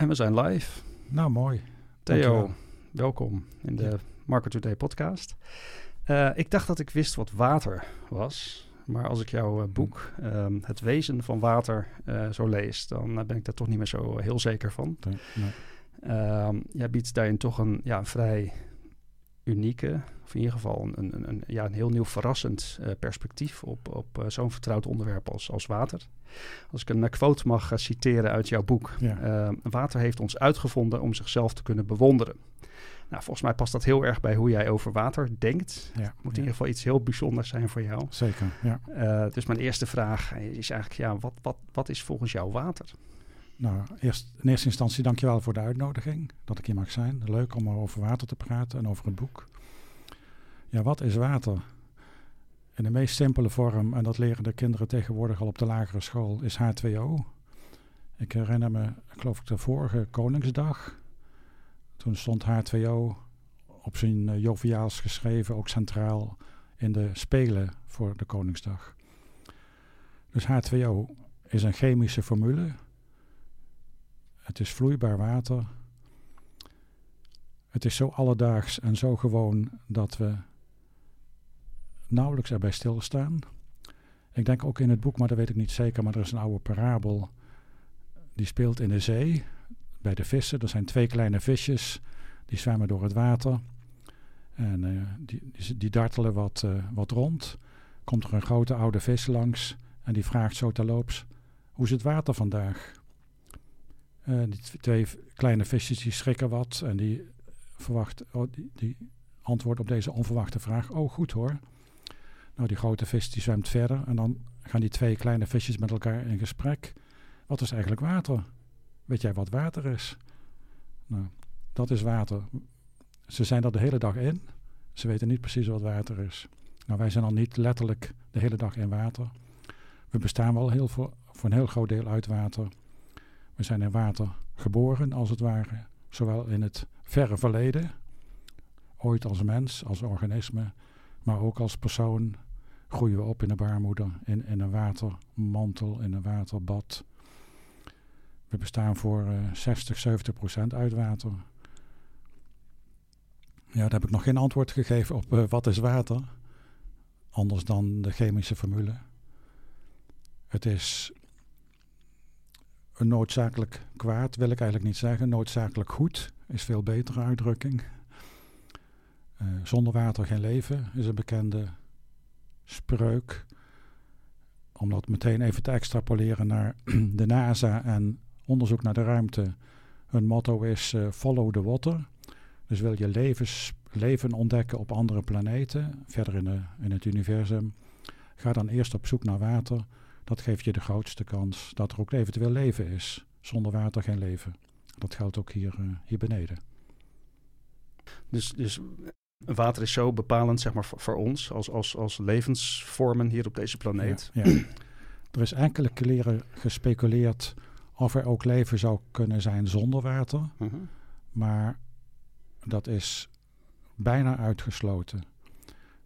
En we zijn live. Nou, mooi. Theo, Dankjewel. welkom in de Market Today podcast. Eh, ik dacht dat ik wist wat water was. Maar als ik jouw eh, boek, ehm, Het Wezen van Water, eh, zo lees, dan ben ik daar toch niet meer zo heel zeker van. Nee, nee. Ehm, jij biedt daarin toch een, ja, een vrij unieke, of in ieder geval een, een, een, ja, een heel nieuw verrassend eh, perspectief op, op eh, zo'n vertrouwd onderwerp als, als water. Als ik een eh, quote mag citeren uit jouw boek. Ja. Water heeft ons uitgevonden om zichzelf te kunnen bewonderen. Nou, volgens mij past dat heel erg bij hoe jij over water denkt. Ja, Het moet in ja. ieder geval iets heel bijzonders zijn voor jou. Zeker, ja. Dus mijn eerste vraag is eigenlijk, ja, wat, wat, wat is volgens jou water? Nou, eerst, in eerste instantie dankjewel voor de uitnodiging. Dat ik hier mag zijn. Leuk om over water te praten en over het boek. Ja, wat is water? In de meest simpele vorm, en dat leren de kinderen tegenwoordig al op de lagere school, is H2O. Ik herinner me, geloof ik, de vorige Koningsdag. Toen stond H2O op zijn eh, joviaals geschreven, ook centraal in de Spelen voor de Koningsdag. Dus H2O is een chemische formule. Het is vloeibaar water. Het is zo alledaags en zo gewoon dat we nauwelijks erbij stilstaan. Ik denk ook in het boek, maar dat weet ik niet zeker, maar er is een oude parabel. Die speelt in de zee, bij de vissen. Er zijn twee kleine visjes, die zwemmen door het water. En eh, die, die, dartelen wat, eh, wat rond. Komt er een grote oude vis langs en die vraagt zo terloops, hoe is het water vandaag? Eh, die tw- twee kleine visjes die schrikken wat en die verwacht, oh, die, op deze onverwachte vraag. Oh, goed hoor. Nou, die grote vis die zwemt verder en dan gaan die twee kleine visjes met elkaar in gesprek. Wat is eigenlijk water? Weet jij wat water is? Nou, dat is water. Ze zijn er de hele dag in. Ze weten niet precies wat water is. Nou, wij zijn al niet letterlijk de hele dag in water. We bestaan wel heel voor, voor een heel groot deel uit water. We zijn in water geboren, als het ware. Zowel in het verre verleden, ooit als mens, als organisme, maar ook als persoon groeien we op in de baarmoeder, in, in een watermantel, in een waterbad. We bestaan voor eh 60, 70 procent uit water. Ja, daar heb ik nog geen antwoord gegeven op eh, wat is water. Anders dan de chemische formule. Het is een noodzakelijk kwaad, wil ik eigenlijk niet zeggen. Noodzakelijk goed is veel betere uitdrukking. Eh, zonder water geen leven is een bekende spreuk. Om dat meteen even te extrapoleren naar de NASA en onderzoek naar de ruimte. Hun motto is eh, follow the water. Dus wil je levens, leven ontdekken op andere planeten, verder in, in het universum, ga dan eerst op zoek naar water. Dat geeft je de grootste kans dat er ook eventueel leven is. Zonder water geen leven. Dat geldt ook hier, eh, hier beneden. Dus, dus water is zo bepalend zeg maar, voor, voor ons als, als, als levensvormen hier op deze planeet. Ja, ja. Er is enkele keren gespeculeerd of er ook leven zou kunnen zijn zonder water. Mhm. Maar dat is bijna uitgesloten.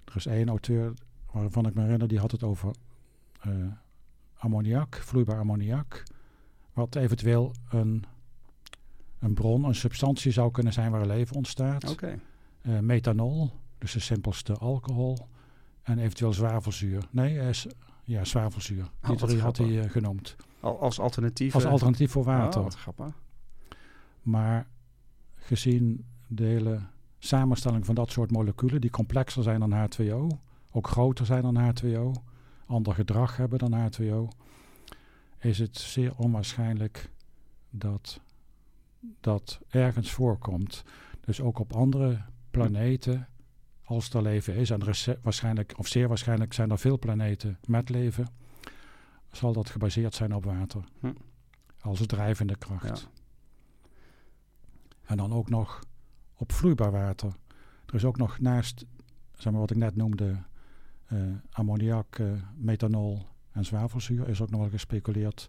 Er is één auteur waarvan ik me herinner, die had het over eh, ammoniak, vloeibaar ammoniak. Wat eventueel een, een bron, een substantie zou kunnen zijn waar leven ontstaat. Oké. Eh, methanol, dus de simpelste alcohol. En eventueel zwavelzuur. Nee, eh, s- ja, zwavelzuur. Die wat drie had hij eh, genoemd. Al, als alternatief. Als eh, alternatief voor oh, water. wat grappig. Maar gezien de hele samenstelling van dat soort moleculen, die complexer zijn dan H2O, ook groter zijn dan H2O, ander gedrag hebben dan H2O, is het zeer onwaarschijnlijk dat dat ergens voorkomt. Dus ook op andere planeten, als er leven is, en er is waarschijnlijk, of zeer waarschijnlijk zijn er veel planeten met leven, zal dat gebaseerd zijn op water. Hm. Als drijvende kracht. Ja. En dan ook nog op vloeibaar water. Er is ook nog naast, zeg maar wat ik net noemde, ammoniak, eh, methanol en zwavelzuur, is ook nog wel gespeculeerd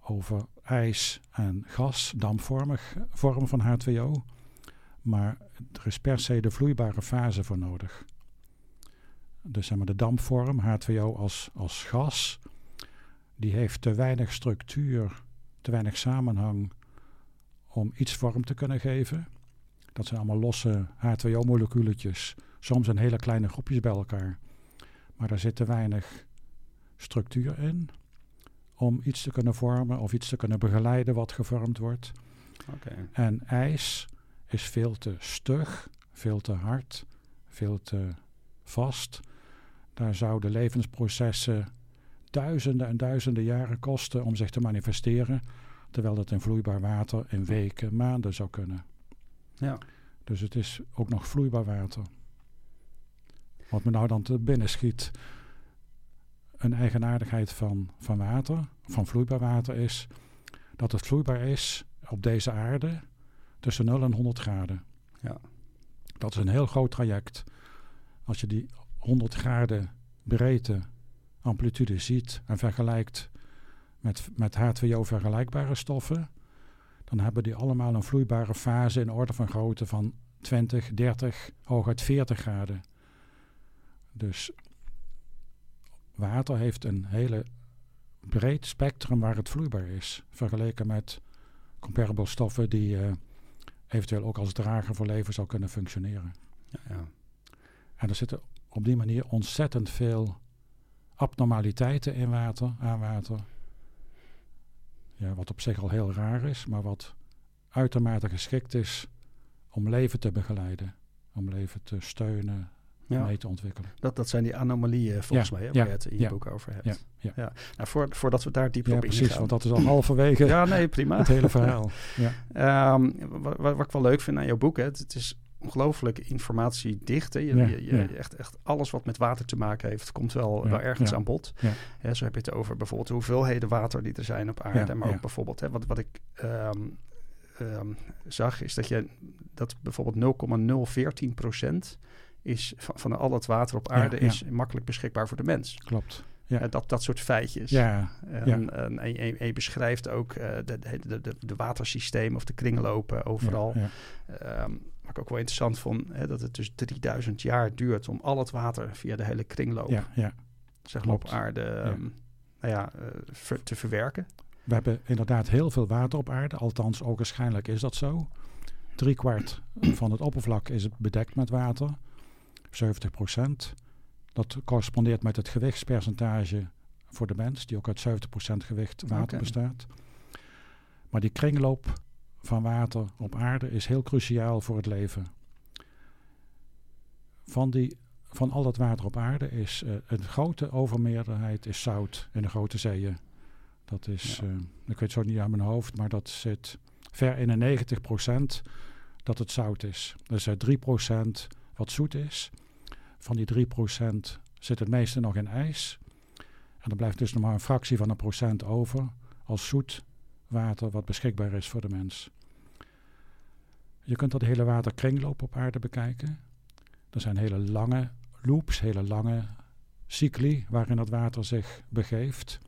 over ijs en gas, dampvormig vorm van H2O. Maar er is per se de vloeibare fase voor nodig. Dus zeg maar de dampvorm, H2O als, als gas, die heeft te weinig structuur, te weinig samenhang om iets vorm te kunnen geven. Dat zijn allemaal losse H2O-moleculetjes, soms in hele kleine groepjes bij elkaar. Maar daar zit te weinig structuur in om iets te kunnen vormen of iets te kunnen begeleiden wat gevormd wordt. En ijs is veel te stug, veel te hard, veel te vast. Daar zouden levensprocessen duizenden en duizenden jaren kosten om zich te manifesteren, terwijl dat in vloeibaar water in weken, maanden zou kunnen. Ja. Dus het is ook nog vloeibaar water. Wat me nou dan te binnen schiet, een eigenaardigheid van, van water, van vloeibaar water, is dat het vloeibaar is op deze aarde tussen 0 en 100 graden. Ja. Dat is een heel groot traject. Als je die 100 graden breedte, amplitude ziet en vergelijkt met, met H2O vergelijkbare stoffen, dan hebben die allemaal een vloeibare fase in orde van grootte van 20, 30, hooguit 40 graden. Dus water heeft een hele breed spectrum waar het vloeibaar is, vergeleken met comparable stoffen die uh, eventueel ook als drager voor leven zou kunnen functioneren. Ja, ja. En er zitten op die manier ontzettend veel abnormaliteiten in water, aan water. Ja, wat op zich al heel raar is, maar wat uitermate geschikt is om leven te begeleiden, om leven te steunen, Ja. mee te ontwikkelen. Dat, dat zijn die anomalieën volgens Ja, mij, hè, ja, waar je het in je ja, boek over hebt. ja, ja. Nou, voor, voordat we daar dieper Ja, op precies, ingaan. want dat is al halverwege Ja, nee, prima. het hele verhaal. Ja, Ehm, wat, wat, ik wel leuk vind aan jouw boek, hè, het, het is ongelooflijk informatiedicht. Hè. Je, Ja, je, je- ja. echt, echt alles wat met water te maken heeft, komt wel, Ja, wel ergens aan bod. Ja. Zo heb je het over bijvoorbeeld de hoeveelheden water die er zijn op aarde. Maar ook bijvoorbeeld, hè, wat, wat ik ehm, ehm, zag, is dat je dat bijvoorbeeld 0,014 procent is van, van al het water op aarde ja. is makkelijk beschikbaar voor de mens. klopt. Ja. Dat, dat soort feitjes. Ja, En, Ja. en, en, je- beschrijft ook eh, de, de, de, watersystemen of de kringlopen overal. Ehm, wat ik ook wel interessant vond, hè, dat het dus 3000 jaar duurt om al het water via de hele kringloop ja, ja. zeg maar, op aarde ehm, nou ja, eh, ver- te verwerken. We hebben inderdaad heel veel water op aarde, althans ook waarschijnlijk is dat zo. Drie kwart van het oppervlak is bedekt met water, 70 procent. Dat correspondeert met het gewichtspercentage voor de mens, die ook uit 70 procent gewicht water bestaat. Maar die kringloop van water op aarde is heel cruciaal voor het leven. Van, die, van al dat water op aarde is eh, een grote overmeerderheid is zout in de grote zeeën. Dat is, Ja. eh, ik weet het zo niet aan mijn hoofd, maar dat zit ver in de 90 procent dat het zout is. Dus er 3 procent wat zoet is. Van die 3 procent zit het meeste nog in ijs. En er blijft dus nog maar een fractie van een procent over als zoet water wat beschikbaar is voor de mens. Je kunt dat hele waterkringloop op aarde bekijken. Er zijn hele lange loops, hele lange cycli waarin het water zich begeeft.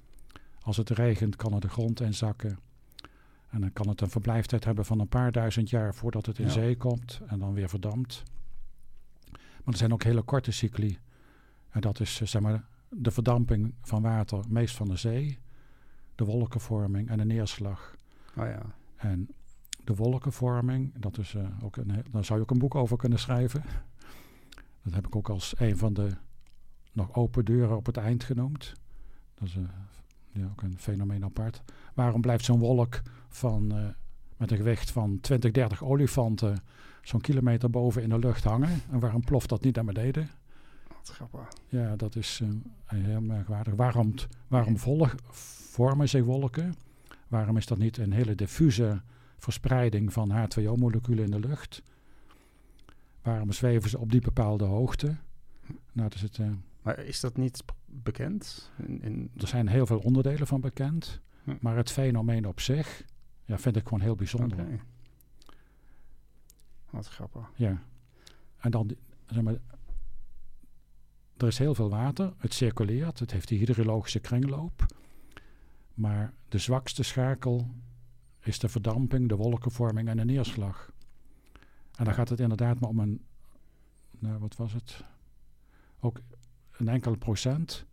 Als het regent kan het de grond inzakken. En dan kan het een verblijftijd hebben van een paar duizend jaar voordat het in Ja. zee komt en dan weer verdampt. Maar er zijn ook hele korte cycli. En dat is eh, zeg maar, de verdamping van water, meest van de zee, de wolkenvorming en de neerslag. Oh ja. En de wolkenvorming, dat is eh, ook een, daar zou je ook een boek over kunnen schrijven. Dat heb ik ook als een van de nog open deuren op het eind genoemd. Dat is eh, ja, ook een fenomeen apart. Waarom blijft zo'n wolk van, met een gewicht van 20, 30 olifanten zo'n kilometer boven in de lucht hangen? En waarom ploft dat niet naar beneden? Wat grappig. Ja, dat is eh, heel merkwaardig. Waarom, waarom volg, vormen zich wolken? Waarom is dat niet een hele diffuse verspreiding van H2O-moleculen in de lucht? Waarom zweven ze op die bepaalde hoogte? Nou, zit, eh, Maar is dat niet bekend? In, in, er zijn heel veel onderdelen van bekend. Hm. Maar het fenomeen op zich ja, vind ik gewoon heel bijzonder. Ja. En dan, zeg maar, er is heel veel water, het circuleert, het heeft die hydrologische kringloop. Maar de zwakste schakel is de verdamping, de wolkenvorming en de neerslag. En dan gaat het inderdaad maar om een, nou wat was het? Ook een enkele procent.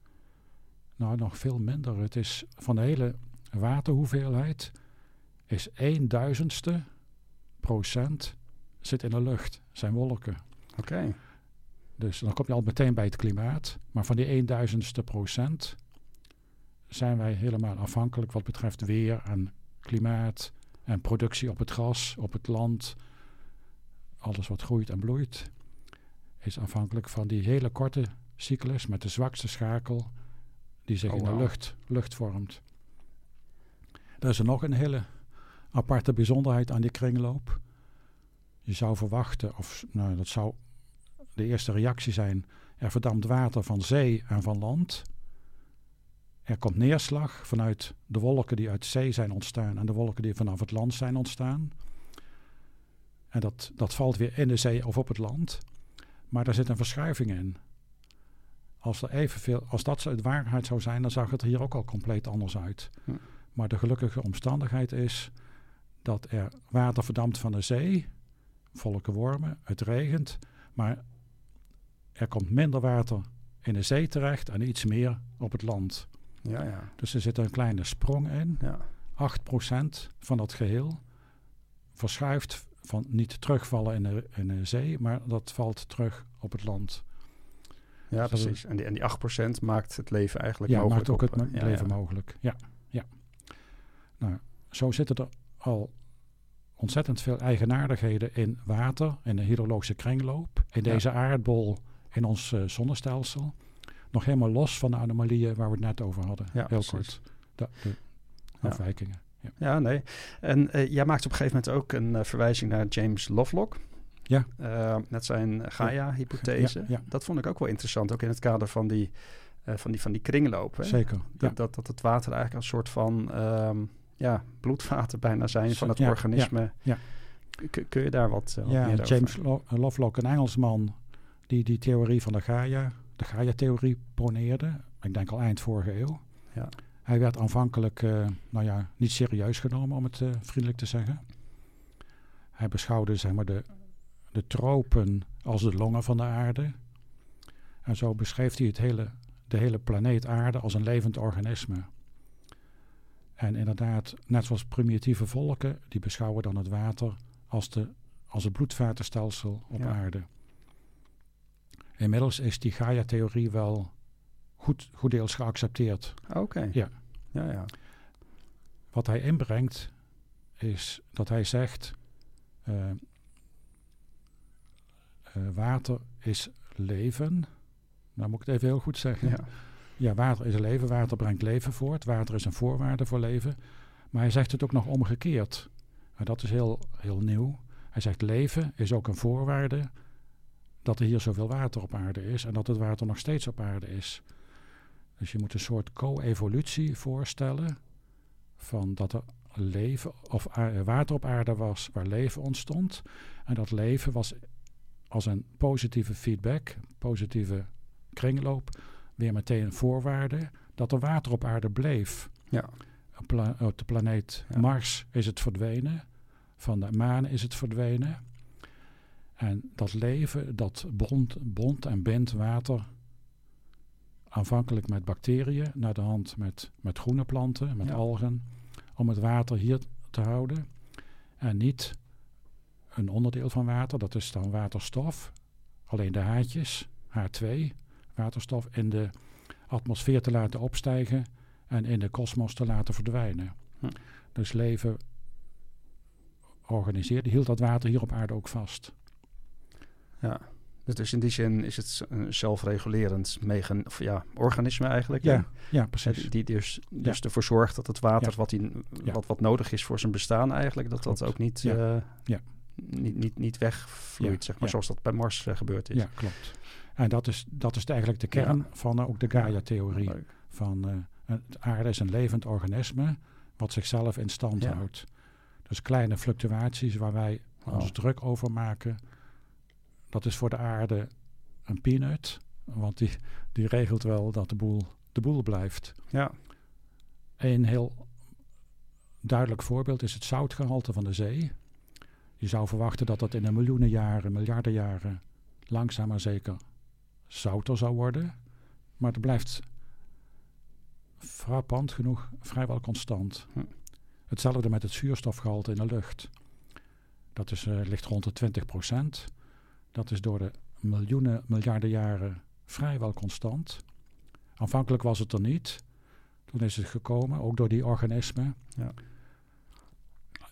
Nou, nog veel minder. Het is van de hele waterhoeveelheid is een duizendste zit in de lucht, zijn wolken. Oké. Dus dan kom je al meteen bij het klimaat. Maar van die 1000ste procent zijn wij helemaal afhankelijk wat betreft weer en klimaat en productie op het gras, op het land. Alles wat groeit en bloeit is afhankelijk van die hele korte cyclus met de zwakste schakel die zich Oh, in de lucht, lucht vormt. Er is nog een hele aparte bijzonderheid aan die kringloop. Je zou verwachten, of nou, dat zou de eerste reactie zijn, er verdampt water van zee en van land. Er komt neerslag vanuit de wolken die uit zee zijn ontstaan en de wolken die vanaf het land zijn ontstaan. En dat, dat valt weer in de zee of op het land. Maar daar zit een verschuiving in. Als, er evenveel, als dat de waarheid zou zijn, dan zag het er hier ook al compleet anders uit. Maar de gelukkige omstandigheid is dat er water verdampt van de zee, volke wormen, het regent, maar er komt minder water in de zee terecht en iets meer op het land. Ja, ja. Dus er zit een kleine sprong in. Ja. 8% van dat geheel verschuift van niet terugvallen in de, in de zee, maar dat valt terug op het land. ja Dus precies. En die, en die 8% maakt het leven eigenlijk Ja, mogelijk. maakt ook op, het ja, leven ja. mogelijk. Ja, ja. Nou, zo zitten er al ontzettend veel eigenaardigheden in water, in de hydrologische kringloop, in Ja. deze aardbol, in ons eh, zonnestelsel. Nog helemaal los van de anomalieën waar we het net over hadden. Ja, Heel precies. kort. De, afwijkingen. Ja. Ja, nee. En eh, jij maakt op een gegeven moment ook een eh, verwijzing naar James Lovelock. Ja. Met zijn Gaia-hypothese. Dat vond ik ook wel interessant, ook in het kader van die, van die, van die kringloop. Hè? Zeker. Dat, dat het water eigenlijk een soort van ehm, ja, bloedvaten bijna zijn van het Ja, organisme. ja, kun je daar wat, eh, wat Ja, meer? James Lo- Lovelock, een Engelsman, die die theorie van de Gaia, de Gaia-theorie poneerde. Ik denk al eind vorige eeuw. Ja. Hij werd aanvankelijk, eh, nou ja, niet serieus genomen, om het eh, vriendelijk te zeggen. Hij beschouwde, zeg maar, de, de tropen als de longen van de aarde. En zo beschreef hij het hele, de hele planeet aarde als een levend organisme. En inderdaad, net zoals primitieve volken, die beschouwen dan het water als, de, als het bloedvatenstelsel op Ja. aarde. Inmiddels is die Gaia-theorie wel goed, goed deels geaccepteerd. Oké. Ja. Ja, ja. Wat hij inbrengt is dat hij zegt: eh, eh, water is leven. Nou moet ik het even heel goed zeggen. ja. Ja, water is leven, water brengt leven voort, water is een voorwaarde voor leven. Maar hij zegt het ook nog omgekeerd. En dat is heel, heel nieuw. Hij zegt leven is ook een voorwaarde dat er hier zoveel water op aarde is en dat het water nog steeds op aarde is. Dus je moet een soort co-evolutie voorstellen van dat er leven of a- water op aarde was waar leven ontstond. En dat leven was als een positieve feedback, positieve kringloop, weer meteen een voorwaarde dat er water op aarde bleef. Ja. Op, pla- op de planeet Ja. Mars is het verdwenen, van de maan is het verdwenen. En dat leven, dat bond, bond en bindt water aanvankelijk met bacteriën, naar de hand met, met groene planten, met Ja. algen, om het water hier te houden. En niet een onderdeel van water, dat is dan waterstof, alleen de haartjes, H2, waterstof in de atmosfeer te laten opstijgen en in de kosmos te laten verdwijnen. Hm. Dus leven organiseerde, hield dat water hier op aarde ook vast. ja. Dus, dus in die zin is het een zelfregulerend mechan of ja, organisme eigenlijk. Ja, ja precies. Die, dus, dus ervoor zorgt dat het water Ja. wat, Ja. wat, wat nodig is voor zijn bestaan eigenlijk, dat dat ook niet, Ja. eh, Ja. niet, niet, niet wegvloeit, zeg maar, zoals dat bij Mars eh, gebeurd is. Ja, klopt. En dat is, dat is eigenlijk de kern Ja. van eh, ook de Gaia-theorie. Van het aarde is een levend organisme wat zichzelf in stand Ja. houdt. Dus kleine fluctuaties waar wij Wauw. ons druk over maken, dat is voor de aarde een peanut. Want die, die regelt wel dat de boel, de boel blijft. Ja, Een heel duidelijk voorbeeld is het zoutgehalte van de zee. Je zou verwachten dat dat in een miljoenen jaren, miljarden jaren, langzaam maar zeker zouter zou worden. Maar het blijft frappant genoeg vrijwel constant. Hm. Hetzelfde met het zuurstofgehalte in de lucht. Dat is, uh, ligt rond de 20 procent. Dat is door de miljoenen, miljarden jaren vrijwel constant. Aanvankelijk was het er niet. Toen is het gekomen, ook door die organismen. Ja.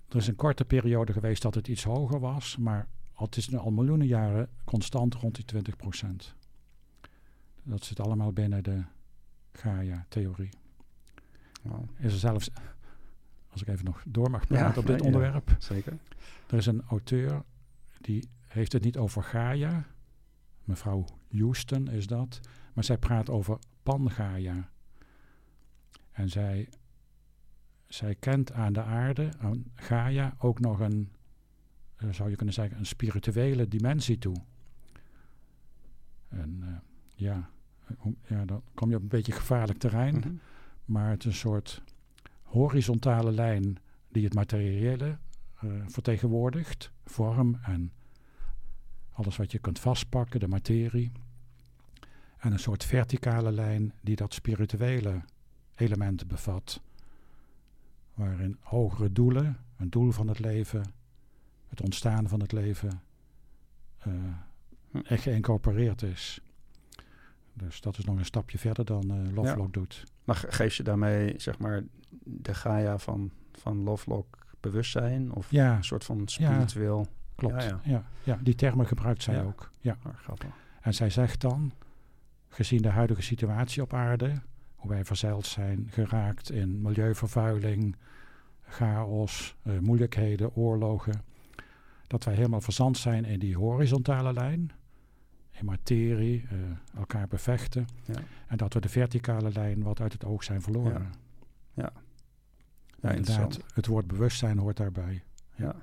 Er is een korte periode geweest dat het iets hoger was, maar het is nu al miljoenen jaren constant rond die 20 procent. Dat zit allemaal binnen de Gaia-theorie. Wow. Is er zelfs, als ik even nog door mag praten op dit onderwerp. zeker. Er is een auteur die heeft het niet over Gaia. Mevrouw Houston is dat. Maar zij praat over Pangaia. En zij, zij kent aan de aarde, aan Gaia, ook nog een, uh, zou je kunnen zeggen, een spirituele dimensie toe. En uh, ja, ja, dan kom je op een beetje gevaarlijk terrein. Mhm. Maar het is een soort horizontale lijn die het materiële uh, vertegenwoordigt. Vorm en alles wat je kunt vastpakken, de materie. En een soort verticale lijn die dat spirituele element bevat. Waarin hogere doelen, een doel van het leven, het ontstaan van het leven, uh, echt geïncorporeerd is. Dus dat is nog een stapje verder dan uh, Lovelock doet. Maar geef je daarmee, zeg maar, de Gaia van, van Lovelock bewustzijn? Of ja. een soort van spiritueel... Ja, klopt. Ja, ja. die termen gebruikt zij ook. Ja. Oh, grappig. En zij zegt dan, gezien de huidige situatie op aarde, hoe wij verzeild zijn geraakt in milieuvervuiling, chaos, uh, moeilijkheden, oorlogen, dat wij helemaal verzand zijn in die horizontale lijn, in materie, uh, elkaar bevechten, ja. en dat we de verticale lijn wat uit het oog zijn verloren. Ja. ja. inderdaad, het woord bewustzijn hoort daarbij. Ja.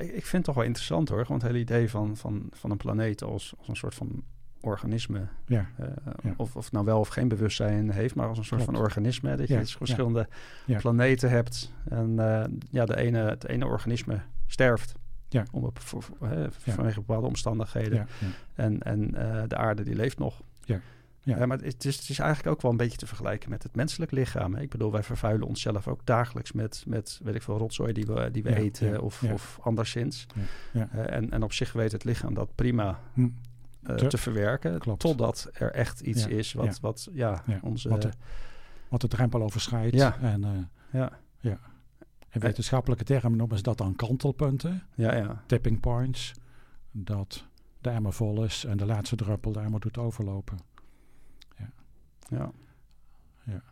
ik vind het toch wel interessant hoor, want het hele idee van, van, van een planeet als, als een soort van organisme. Ja. Uh, Of, of nou wel of geen bewustzijn heeft, maar als een soort van organisme. Dat je dus verschillende planeten hebt. En uh, ja, de ene, het ene organisme sterft. Ja. Om op, voor, vanwege bepaalde omstandigheden. En, en uh, de aarde die leeft nog. Ja. Ja. maar het is, het is eigenlijk ook wel een beetje te vergelijken met het menselijk lichaam. Ik bedoel, wij vervuilen onszelf ook dagelijks met, met weet ik veel, rotzooi die we, die we eten of, of anderszins. Ja. en, en op zich weet het lichaam dat prima hm. Eh, te, verwerken. Klopt. Totdat er echt iets is wat, wat ja, onze... Wat de, wat de drempel overschrijdt. Ja. En, uh, ja. ja. In wetenschappelijke termen noemen ze dat dan kantelpunten. Ja, ja. Tipping points. Dat de emmer vol is en de laatste druppel de emmer doet overlopen. Ja. Ja. Ja.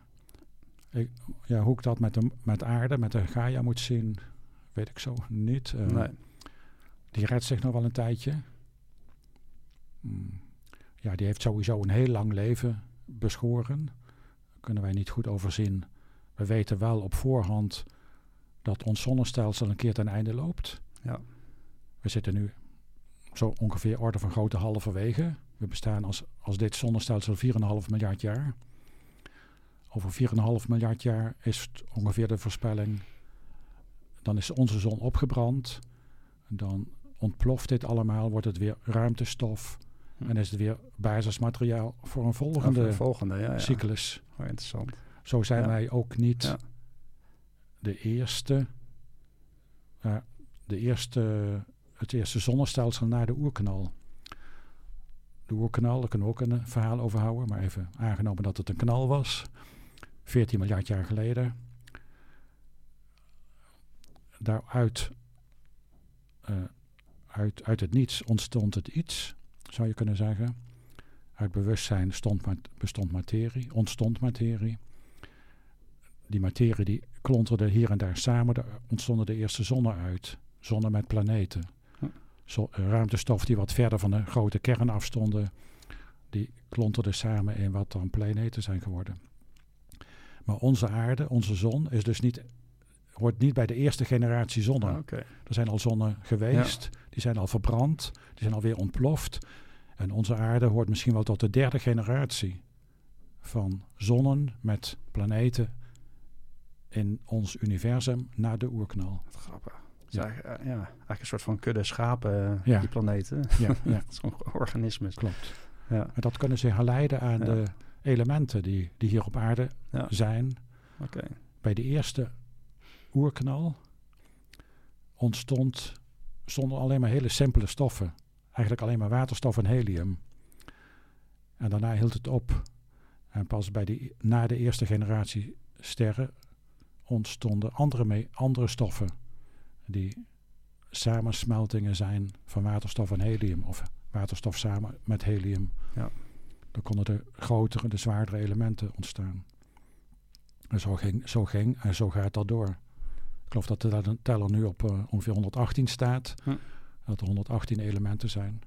Ik, ja hoe ik dat met, de, met aarde, met de Gaia moet zien, weet ik zo niet. Uh, nee. Die redt zich nog wel een tijdje. Mm. ja, die heeft sowieso een heel lang leven beschoren. Daar kunnen wij niet goed overzien. We weten wel op voorhand dat ons zonnestelsel een keer ten einde loopt. Ja. We zitten nu zo ongeveer orde van grootte halverwege. We bestaan als, als dit zonnestelsel 4,5 miljard jaar. Over 4,5 miljard jaar is het ongeveer de voorspelling. Dan is onze zon opgebrand. Dan ontploft dit allemaal, wordt het weer ruimtestof. Hm. En is het weer basismateriaal voor een volgende, volgende ja, cyclus. Oh, interessant. Zo zijn wij ook niet de eerste, uh, de eerste, het eerste zonnestelsel na de oerknal. De oerknal, daar kunnen we ook een verhaal over houden, maar even aangenomen dat het een knal was, 14 miljard jaar geleden. Daaruit, uh, uit, uit het niets ontstond het iets zou je kunnen zeggen. Uit bewustzijn stond, bestond materie, ontstond materie. Die materie die klonterde hier en daar samen. Er ontstonden de eerste zonnen uit. Zonnen met planeten. Zo, ruimtestof die wat verder van de grote kern afstonden. Die klonterden samen in wat dan planeten zijn geworden. Maar onze aarde, onze zon, is dus niet, hoort niet bij de eerste generatie zonnen. Ah, er zijn al zonnen geweest, die zijn al verbrand, die zijn alweer ontploft. En onze aarde hoort misschien wel tot de derde generatie van zonnen met planeten in ons universum na de oerknal. Wat grappig. Ja. Eigenlijk, ja, eigenlijk een soort van kudde schapen, ja. die planeten. Ja, ja. Zo'n organisme. Klopt. Ja. En dat kunnen zich herleiden aan de elementen die, die hier op aarde zijn. Okay. Bij de eerste oerknal ontstond stonden alleen maar hele simpele stoffen. Eigenlijk alleen maar waterstof en helium. En daarna hield het op. En pas bij die, na de eerste generatie sterren ontstonden andere, andere stoffen. Die samensmeltingen zijn van waterstof en helium. Of waterstof samen met helium. Ja. Dan konden de grotere, de zwaardere elementen ontstaan. En zo ging, zo ging en zo gaat dat door. Ik geloof dat de teller nu op uh, ongeveer 118 staat. Hm. Dat er 118 elementen zijn.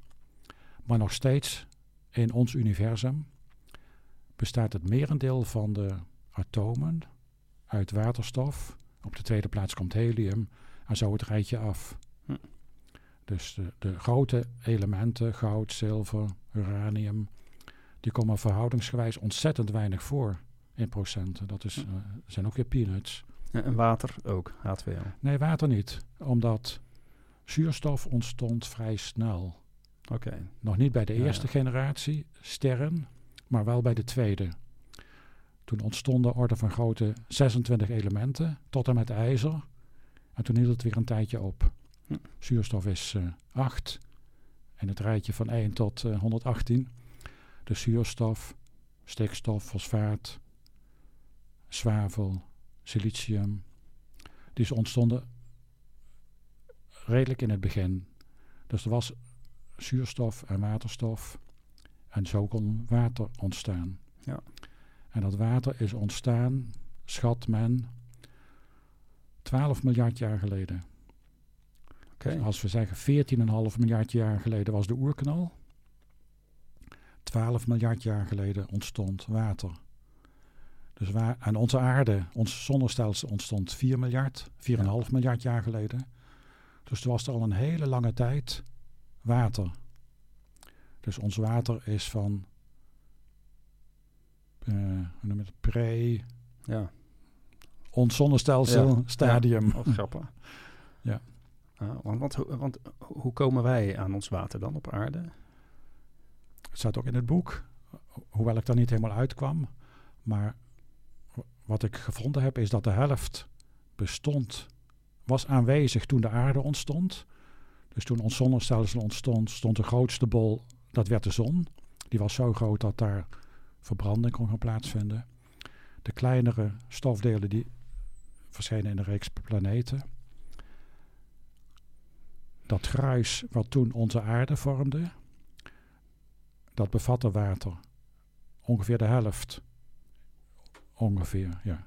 Maar nog steeds in ons universum bestaat het merendeel van de atomen uit waterstof. Op de tweede plaats komt helium en zo het rijtje af. Hm. Dus de, de, grote elementen, goud, zilver, uranium, die komen verhoudingsgewijs ontzettend weinig voor in procenten. Dat is, uh, zijn ook weer peanuts. En water ook, H2O? Nee, water niet. Omdat zuurstof ontstond vrij snel. Oké. Nog niet bij de Ja, eerste ja. generatie sterren, maar wel bij de tweede. Toen ontstonden orde van grootte 26 elementen, tot en met ijzer. En toen hield het weer een tijdje op. Hm. Zuurstof is eh 8. En het rijtje van 1 tot eh, 118. Dus zuurstof, stikstof, fosfaat, zwavel, silicium. Die ontstonden redelijk in het begin. Dus er was zuurstof en waterstof. En zo kon water ontstaan. Ja. En dat water is ontstaan, schat men, 12 miljard jaar geleden. Dus als we zeggen 14,5 miljard jaar geleden was de oerknal. 12 miljard jaar geleden ontstond water. Dus waar, en onze aarde, ons zonnestelsel ontstond 4 miljard, 4,5 miljard jaar geleden. Dus er was er al een hele lange tijd water. Dus ons water is van, hoe noem je het, pre, Ja, ons zonnestelsel Ja, stadium. wat grappig. Ja. Ah, want, want, want hoe komen wij aan ons water dan op aarde? Het staat ook in het boek, hoewel ik daar niet helemaal uitkwam. Maar wat ik gevonden heb is dat de helft bestond, was aanwezig toen de aarde ontstond. Dus toen ons zonnestelsel ontstond, stond de grootste bol, dat werd de zon. Die was zo groot dat daar verbranding kon gaan plaatsvinden. De kleinere stofdelen die verschenen in de reeks planeten. Dat gruis wat toen onze aarde vormde, dat bevatte water. Ongeveer de helft. Ongeveer, ja.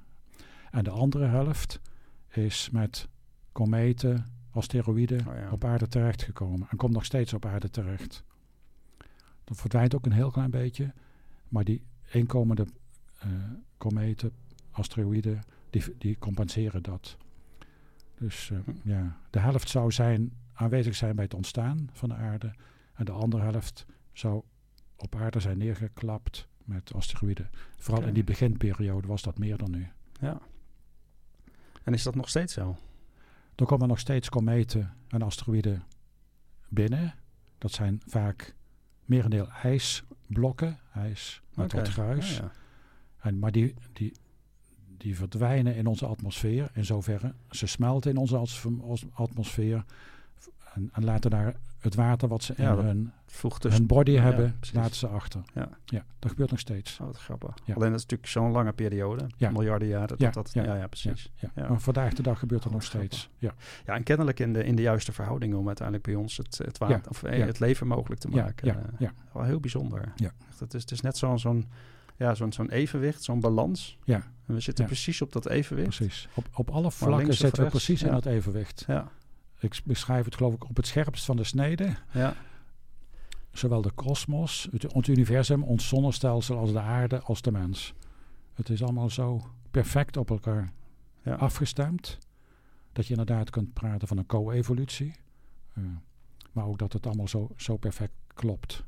En de andere helft is met kometen, asteroïden Oh ja. op aarde terechtgekomen. En komt nog steeds op aarde terecht. Dat verdwijnt ook een heel klein beetje. Maar die inkomende eh, kometen, asteroïden, die, die compenseren dat. Dus eh, Hm. ja, de helft zou zijn, aanwezig zijn bij het ontstaan van de aarde. En de andere helft zou op aarde zijn neergeklapt met asteroïden. Vooral in die beginperiode was dat meer dan nu. Ja. En is dat nog steeds zo? Er komen nog steeds kometen en asteroïden binnen. Dat zijn vaak merendeel ijsblokken, ijs met wat Oké. gruis. Ja, ja. En, maar die, die, die verdwijnen in onze atmosfeer in zoverre. Ze smelten in onze atmosfeer en, en laten daar het water wat ze in dat hun, Voegt dus... hun body hebben, laten ze achter. Ja. ja, dat gebeurt nog steeds. Oh, wat grappig. Alleen dat is natuurlijk zo'n lange periode. Ja. Miljarden jaren. Ja, Dat, dat, ja, ja, precies. Maar vandaag de dag gebeurt dat Oh, nog steeds. Ja. Ja, en kennelijk in de, in de juiste verhoudingen om uiteindelijk bij ons het, het, water, of, eh, het leven mogelijk te maken. ja, Eh, ja. Wel heel bijzonder. Ja. Het, is, het is net zo'n zo'n ja, zo'n zo'n evenwicht, zo'n balans. Ja. En we zitten Ja. precies op dat evenwicht. Precies. Op, op alle vlakken zitten we rechts, precies in dat evenwicht. Ja, Ik beschrijf het geloof ik op het scherpst van de snede. ja, Zowel de kosmos, het, het universum, ons zonnestelsel als de aarde als de mens. Het is allemaal zo perfect op elkaar ja. afgestemd. Dat je inderdaad kunt praten van een co-evolutie. Eh, maar ook dat het allemaal zo, zo perfect klopt.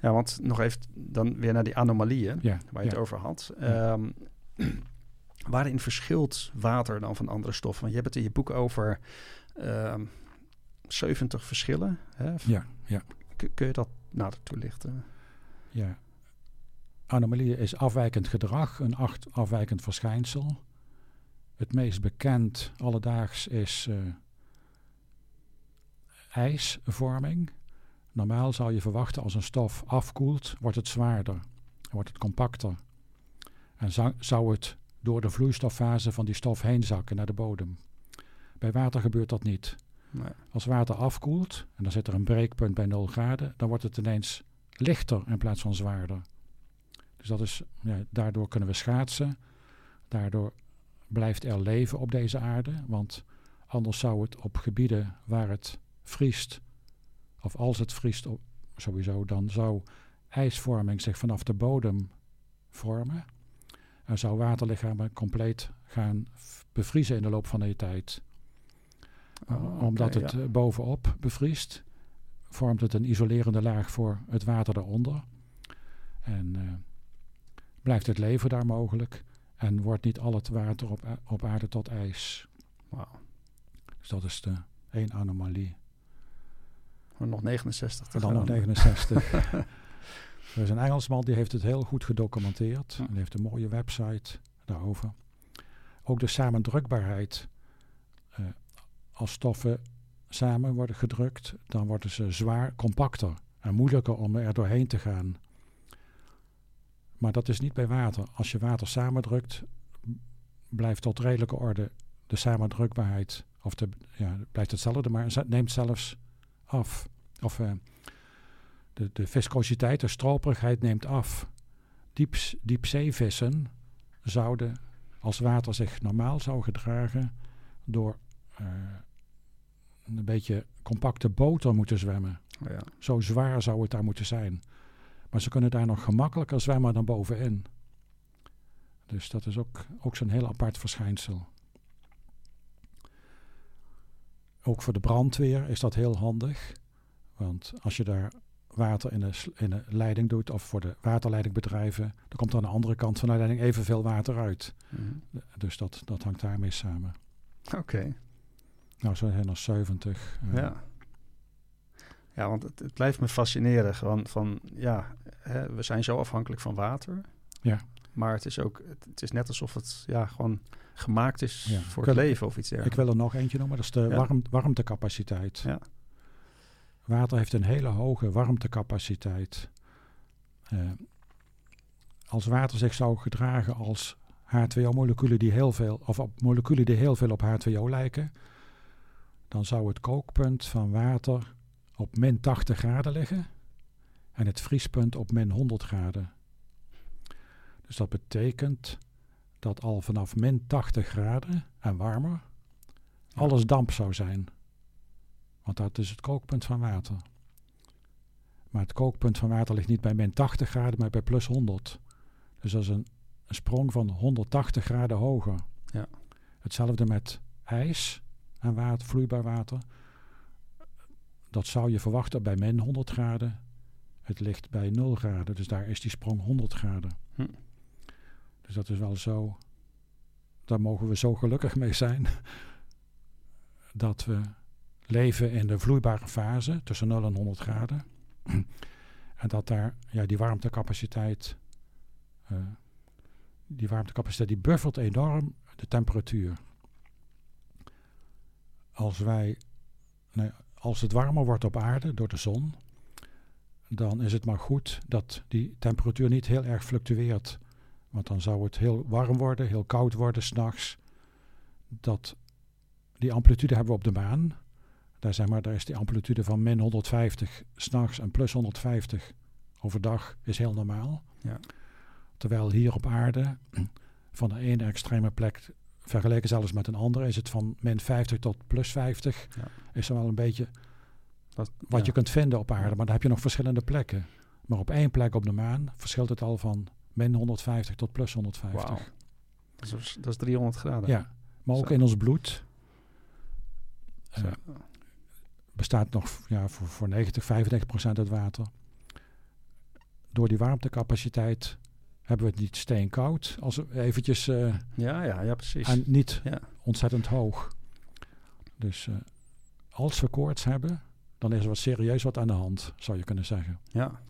Ja, want nog even dan weer naar die anomalieën Ja, waar je ja. het over had. Ja. Ehm, waarin verschilt water dan van andere stoffen? Want je hebt het in je boek over ehm 70 verschillen. Hè? ja, ja, Kun, kun je dat nader toelichten? ja. Anomalie is afwijkend gedrag, een acht afwijkend verschijnsel. Het meest bekend alledaags is eh, ijsvorming. Normaal zou je verwachten als een stof afkoelt, wordt het zwaarder, wordt het compacter. En zou het door de vloeistoffase van die stof heen zakken naar de bodem. Bij water gebeurt dat niet. Nee. Als water afkoelt, en dan zit er een breekpunt bij 0 graden, dan wordt het ineens lichter in plaats van zwaarder. Dus dat is, ja, daardoor kunnen we schaatsen. Daardoor blijft er leven op deze aarde. Want anders zou het op gebieden waar het vriest, of als het vriest op, sowieso, dan zou ijsvorming zich vanaf de bodem vormen. Zou waterlichamen compleet gaan bevriezen in de loop van de tijd. Oh, Omdat oké, het ja. eh, bovenop bevriest, vormt het een isolerende laag voor het water daaronder. En eh, blijft het leven daar mogelijk. En wordt niet al het water op, op aarde tot ijs. Wauw. Dus dat is de één anomalie. Nog 69 te En dan nog gaan. 69. er is een Engelsman die heeft het heel goed gedocumenteerd. Hm. En heeft een mooie website daarover. Ook de samendrukbaarheid. Eh, als stoffen samen worden gedrukt, dan worden ze zwaar, compacter en moeilijker om er doorheen te gaan. Maar dat is niet bij water. Als je water samendrukt, blijft tot redelijke orde de samendrukbaarheid, of de, ja, blijft hetzelfde, maar neemt zelfs af. Of eh, de, de viscositeit, de stroperigheid neemt af. Dieps, diepzeevissen zouden, als water zich normaal zou gedragen, door eh, een beetje compacte boter moeten zwemmen. Oh, ja. Zo zwaar zou het daar moeten zijn. Maar ze kunnen daar nog gemakkelijker zwemmen dan bovenin. Dus dat is ook, ook zo'n heel apart verschijnsel. Ook voor de brandweer is dat heel handig. Want als je daar water in een, sl- in een leiding doet, of voor de waterleidingbedrijven, dan komt er aan de andere kant van de leiding evenveel water uit. Mhm. Dus dat, dat hangt daarmee samen. Oké. Nou, zo zijn er 70. eh, Ja. Ja, want het, het blijft me fascineren. Gewoon van, ja, hè, we zijn zo afhankelijk van water. Ja. Maar het is ook, het, is net alsof het ja, gewoon gemaakt is Ja. voor Ik het leven of iets Ik dergelijks. wil er nog eentje noemen, dat is de Ja. warm, warmtecapaciteit. Ja. Water heeft een hele hoge warmtecapaciteit. Eh, als water zich zou gedragen als H2O-moleculen die heel veel, of op moleculen die heel veel op H2O lijken, dan zou het kookpunt van water op min 80 graden liggen en het vriespunt op min 100 graden. Dus dat betekent dat al vanaf min 80 graden en warmer alles damp zou zijn. Want dat is het kookpunt van water. Maar het kookpunt van water ligt niet bij min 80 graden, maar bij plus 100. Dus dat is een, een sprong van 180 graden hoger. Ja. Hetzelfde met ijs en water, vloeibaar water. Dat zou je verwachten bij min 100 graden. Het ligt bij 0 graden, dus daar is die sprong 100 graden. Hm. Dus dat is wel zo. Daar mogen we zo gelukkig mee zijn. Dat we leven in de vloeibare fase tussen 0 en 100 graden. en dat daar ja, die warmtecapaciteit. eh, die warmtecapaciteit die buffert enorm de temperatuur. Als wij. nee, als het warmer wordt op aarde door de zon. dan is het maar goed dat die temperatuur niet heel erg fluctueert. Want dan zou het heel warm worden, heel koud worden s'nachts. Dat, die amplitude hebben we op de maan. Daar, zeg maar, daar is die amplitude van min 150 s'nachts en plus 150 overdag is heel normaal. Ja. Terwijl hier op aarde, van de ene extreme plek vergeleken zelfs met een andere, is het van min 50 tot plus 50. Ja. Is er wel een beetje Dat, wat ja. je kunt vinden op aarde, maar dan heb je nog verschillende plekken. Maar op één plek op de maan verschilt het al van min 150 tot plus 150. Wauw. Dat is, dat is 300 graden. Ja, maar ook Zo. in ons bloed Zo. Bestaat nog ja, voor, voor 90, 95 procent uit water. Door die warmtecapaciteit hebben we het niet steenkoud, als we eventjes eh, ja, ja, ja, precies. en niet Ja. ontzettend hoog. Dus eh, als we koorts hebben, dan is er wat serieus wat aan de hand, zou je kunnen zeggen. ja.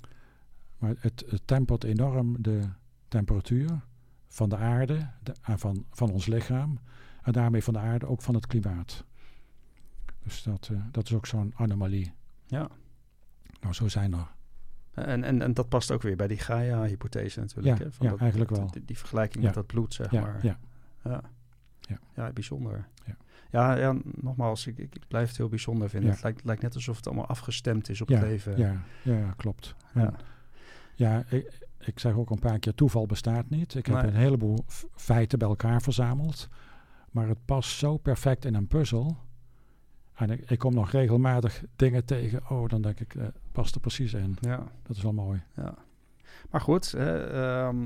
Maar het, het tempert enorm de temperatuur van de aarde de, van, van ons lichaam. En daarmee van de aarde ook van het klimaat. Dus dat, uh, dat is ook zo'n anomalie. Ja. Nou, zo zijn er. En, en, en dat past ook weer bij die Gaia-hypothese natuurlijk. Ja, hè? ja dat, eigenlijk dat- wel. Die, die vergelijking Ja. met dat bloed, zeg Ja, maar. ja. Ja. Ja. Ja, bijzonder. Ja. Ja, ja, nogmaals, ik, ik, blijf het heel bijzonder vinden. Het lijkt, lijkt net alsof het allemaal afgestemd is op het leven. Ja, ja, klopt. Ja. Ja, ik, ik zeg ook een paar keer, toeval bestaat niet. Ik heb Nee. een heleboel feiten bij elkaar verzameld. Maar het past zo perfect in een puzzel. En ik, ik kom nog regelmatig dingen tegen. Oh, dan denk ik, eh, past er precies in. Ja, Dat is wel mooi. ja. Maar goed, ehm,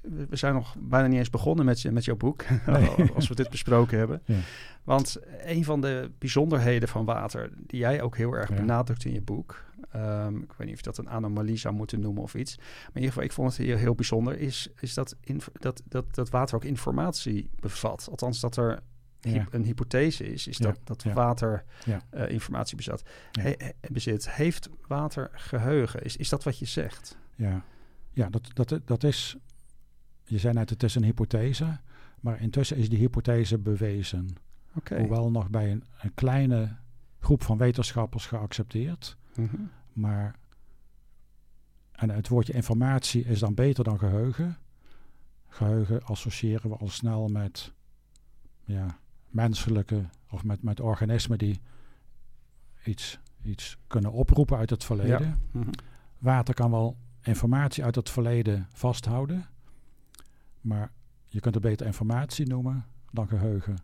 we zijn nog bijna niet eens begonnen met, je, met jouw boek. Nee. als we dit besproken hebben. Ja. Want een van de bijzonderheden van water, die jij ook heel erg Ja. benadrukt in je boek. ehm, ik weet niet of je dat een anomalie zou moeten noemen of iets. Maar in ieder geval, ik vond het heel, heel bijzonder. Is, is dat, dat, dat, dat water ook informatie bevat. Althans, dat er Ja. een hypothese is. Is Ja, dat, dat water eh, informatie bezat. He- bezit. Heeft water geheugen? Is, is dat wat je zegt? Ja, ja dat, dat, dat is... Je zei net, het is een hypothese. Maar intussen is die hypothese bewezen. Hoewel nog bij een, een kleine groep van wetenschappers geaccepteerd. Mhm. Maar en het woordje informatie is dan beter dan geheugen. Geheugen associëren we al snel met ja, menselijke of met, met organismen die iets, iets kunnen oproepen uit het verleden. Mhm. Water kan wel informatie uit het verleden vasthouden, maar je kunt het beter informatie noemen dan geheugen.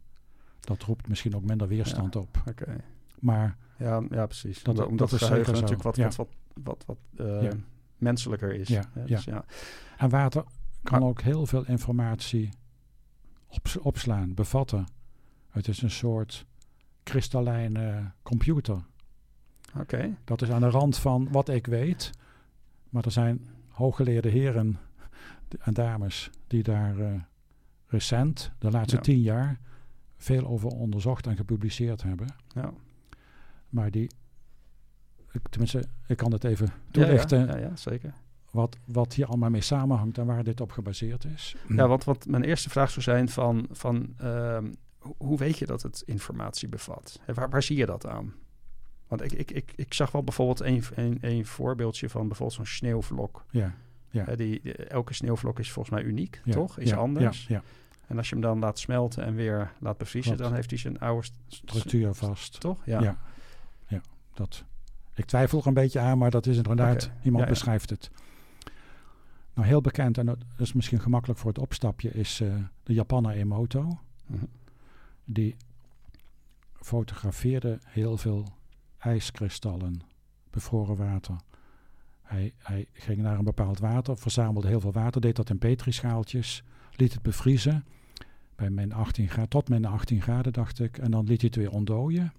Dat roept misschien ook minder weerstand op. Oké. Maar Ja, ja, precies. Dat- omdat omdat dat is geheugen natuurlijk wat, Ja. wat, wat, wat, wat eh, Ja. menselijker is. Ja, ja. Dus ja. En water kan Maar- ook heel veel informatie ops- opslaan, bevatten. Het is een soort kristallijne computer. Oké. Dat is aan de rand van wat ik weet. Maar er zijn hooggeleerde heren en dames die daar eh, recent, de laatste Ja. tien jaar, veel over onderzocht en gepubliceerd hebben. Ja. Maar die, ik, tenminste, ik kan het even toelichten Ja, ja, zeker. Wat, wat hier allemaal mee samenhangt en waar dit op gebaseerd is. Ja, want wat mijn eerste vraag zou zijn van, van ehm, hoe weet je dat het informatie bevat? Waar, waar zie je dat aan? Want ik, ik, ik, ik zag wel bijvoorbeeld een, een, een voorbeeldje van bijvoorbeeld zo'n sneeuwvlok. Ja, Ja. Die, die- elke sneeuwvlok is volgens mij uniek, ja, toch? Is ja, anders. Ja, ja. En als je hem dan laat smelten en weer laat bevriezen, Klopt. dan heeft hij zijn oude... st- structuur vast. Toch? Ja. Ja. ja. dat. Ik twijfel er een beetje aan, maar dat is inderdaad, Oké. iemand beschrijft het. Nou, heel bekend, en dat is misschien gemakkelijk voor het opstapje, is eh, de Japaner Emoto. Mhm. Die fotografeerde heel veel ijskristallen, bevroren water. Hij, hij ging naar een bepaald water, verzamelde heel veel water, deed dat in petrischaaltjes, liet het bevriezen bij min 18 graden, tot min 18 graden dacht ik. En dan liet hij het weer ontdooien.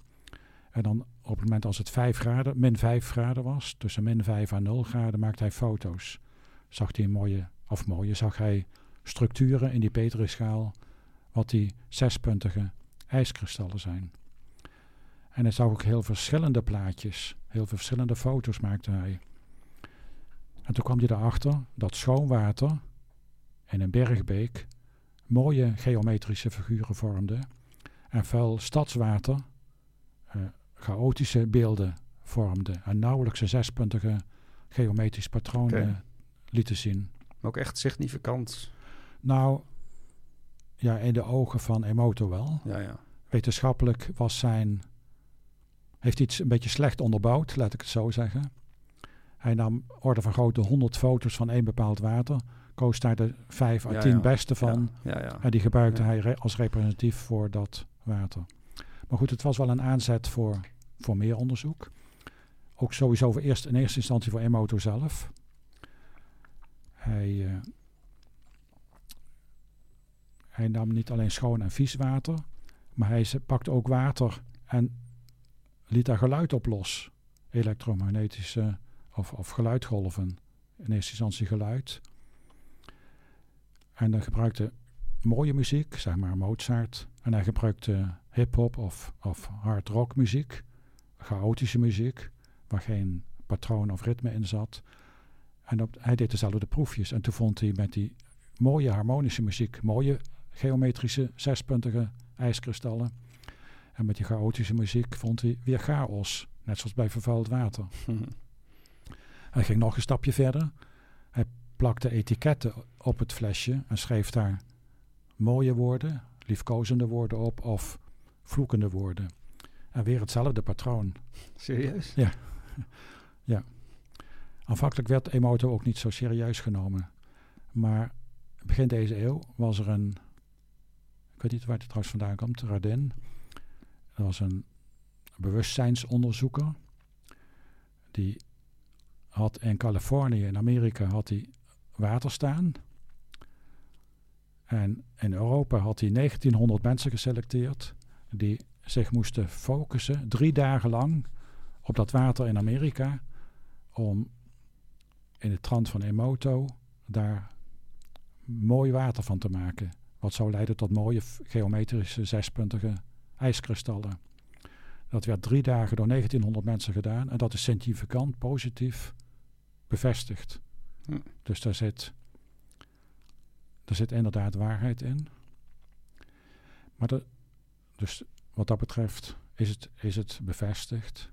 En dan op het moment als het 5 graden, min 5 graden was, tussen min 5 en 0 graden, maakte hij foto's. Zag hij mooie, of mooie, zag hij structuren in die petrischaal, wat die zespuntige ijskristallen zijn. En hij zag ook heel verschillende plaatjes, heel verschillende foto's maakte hij. En toen kwam hij erachter dat schoon water in een bergbeek mooie geometrische figuren vormde. En vuil stadswater eh, chaotische beelden vormde. En nauwelijks een zespuntige geometrisch patroon Oké. eh, lieten zien. Maar ook echt significant. Nou, ja, in de ogen van Emoto wel. Ja, ja. Wetenschappelijk was zijn... Heeft iets een beetje slecht onderbouwd, laat ik het zo zeggen. Hij nam orde van grootte 100 foto's van één bepaald water. Koos daar de 5 à Ja, 10 ja. beste van. Ja, ja. ja. En die gebruikte hij re- als representatief voor dat water. Maar goed, het was wel een aanzet voor, voor meer onderzoek. Ook sowieso voor eerst, in eerste instantie voor Emoto zelf. Hij, eh, hij nam niet alleen schoon en vies water, maar hij pakte ook water en liet daar geluid op los. Elektromagnetische of, of geluidgolven. In eerste instantie geluid. En hij gebruikte mooie muziek, zeg maar Mozart. En hij gebruikte hip-hop of, of hard rock muziek, chaotische muziek, waar geen patroon of ritme in zat. En op, hij deed dezelfde proefjes. En toen vond hij met die mooie harmonische muziek, mooie geometrische zespuntige ijskristallen. En met die chaotische muziek vond hij weer chaos. Net zoals bij vervuild water. Hij ging nog een stapje verder. Hij plakte etiketten op het flesje en schreef daar mooie woorden, liefkozende woorden op of vloekende woorden. En weer hetzelfde patroon. Serieus? Ja. ja. Aanvankelijk werd Emoto ook niet zo serieus genomen. Maar begin deze eeuw was er een, ik weet niet waar het trouwens vandaan komt, Radin. Dat was een bewustzijnsonderzoeker. Die had in Californië, in Amerika, had hij water staan. En in Europa had hij 1900 mensen geselecteerd die zich moesten focussen drie dagen lang op dat water in Amerika om in het trant van Emoto daar mooi water van te maken. Wat zou leiden tot mooie geometrische zespuntige ijskristallen. Dat werd drie dagen door 1900 mensen gedaan en dat is significant positief bevestigd. Hm. Dus daar zit, daar zit inderdaad waarheid in. Maar de, dus wat dat betreft is het, is het bevestigd.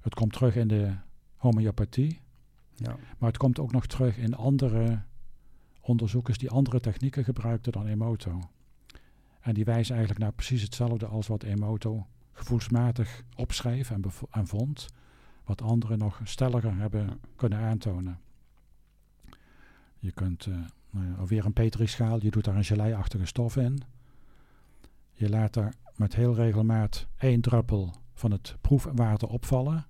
Het komt terug in de homeopathie. Ja. Maar het komt ook nog terug in andere onderzoekers die andere technieken gebruikten dan Emoto. En die wijzen eigenlijk naar precies hetzelfde als wat Emoto gevoelsmatig opschreef en, en vond. Wat anderen nog stelliger hebben kunnen aantonen. Je kunt uh, nou ja, weer een petrischaal, je doet daar een geleiachtige stof in. Je laat daar met heel regelmaat één druppel van het proefwater opvallen.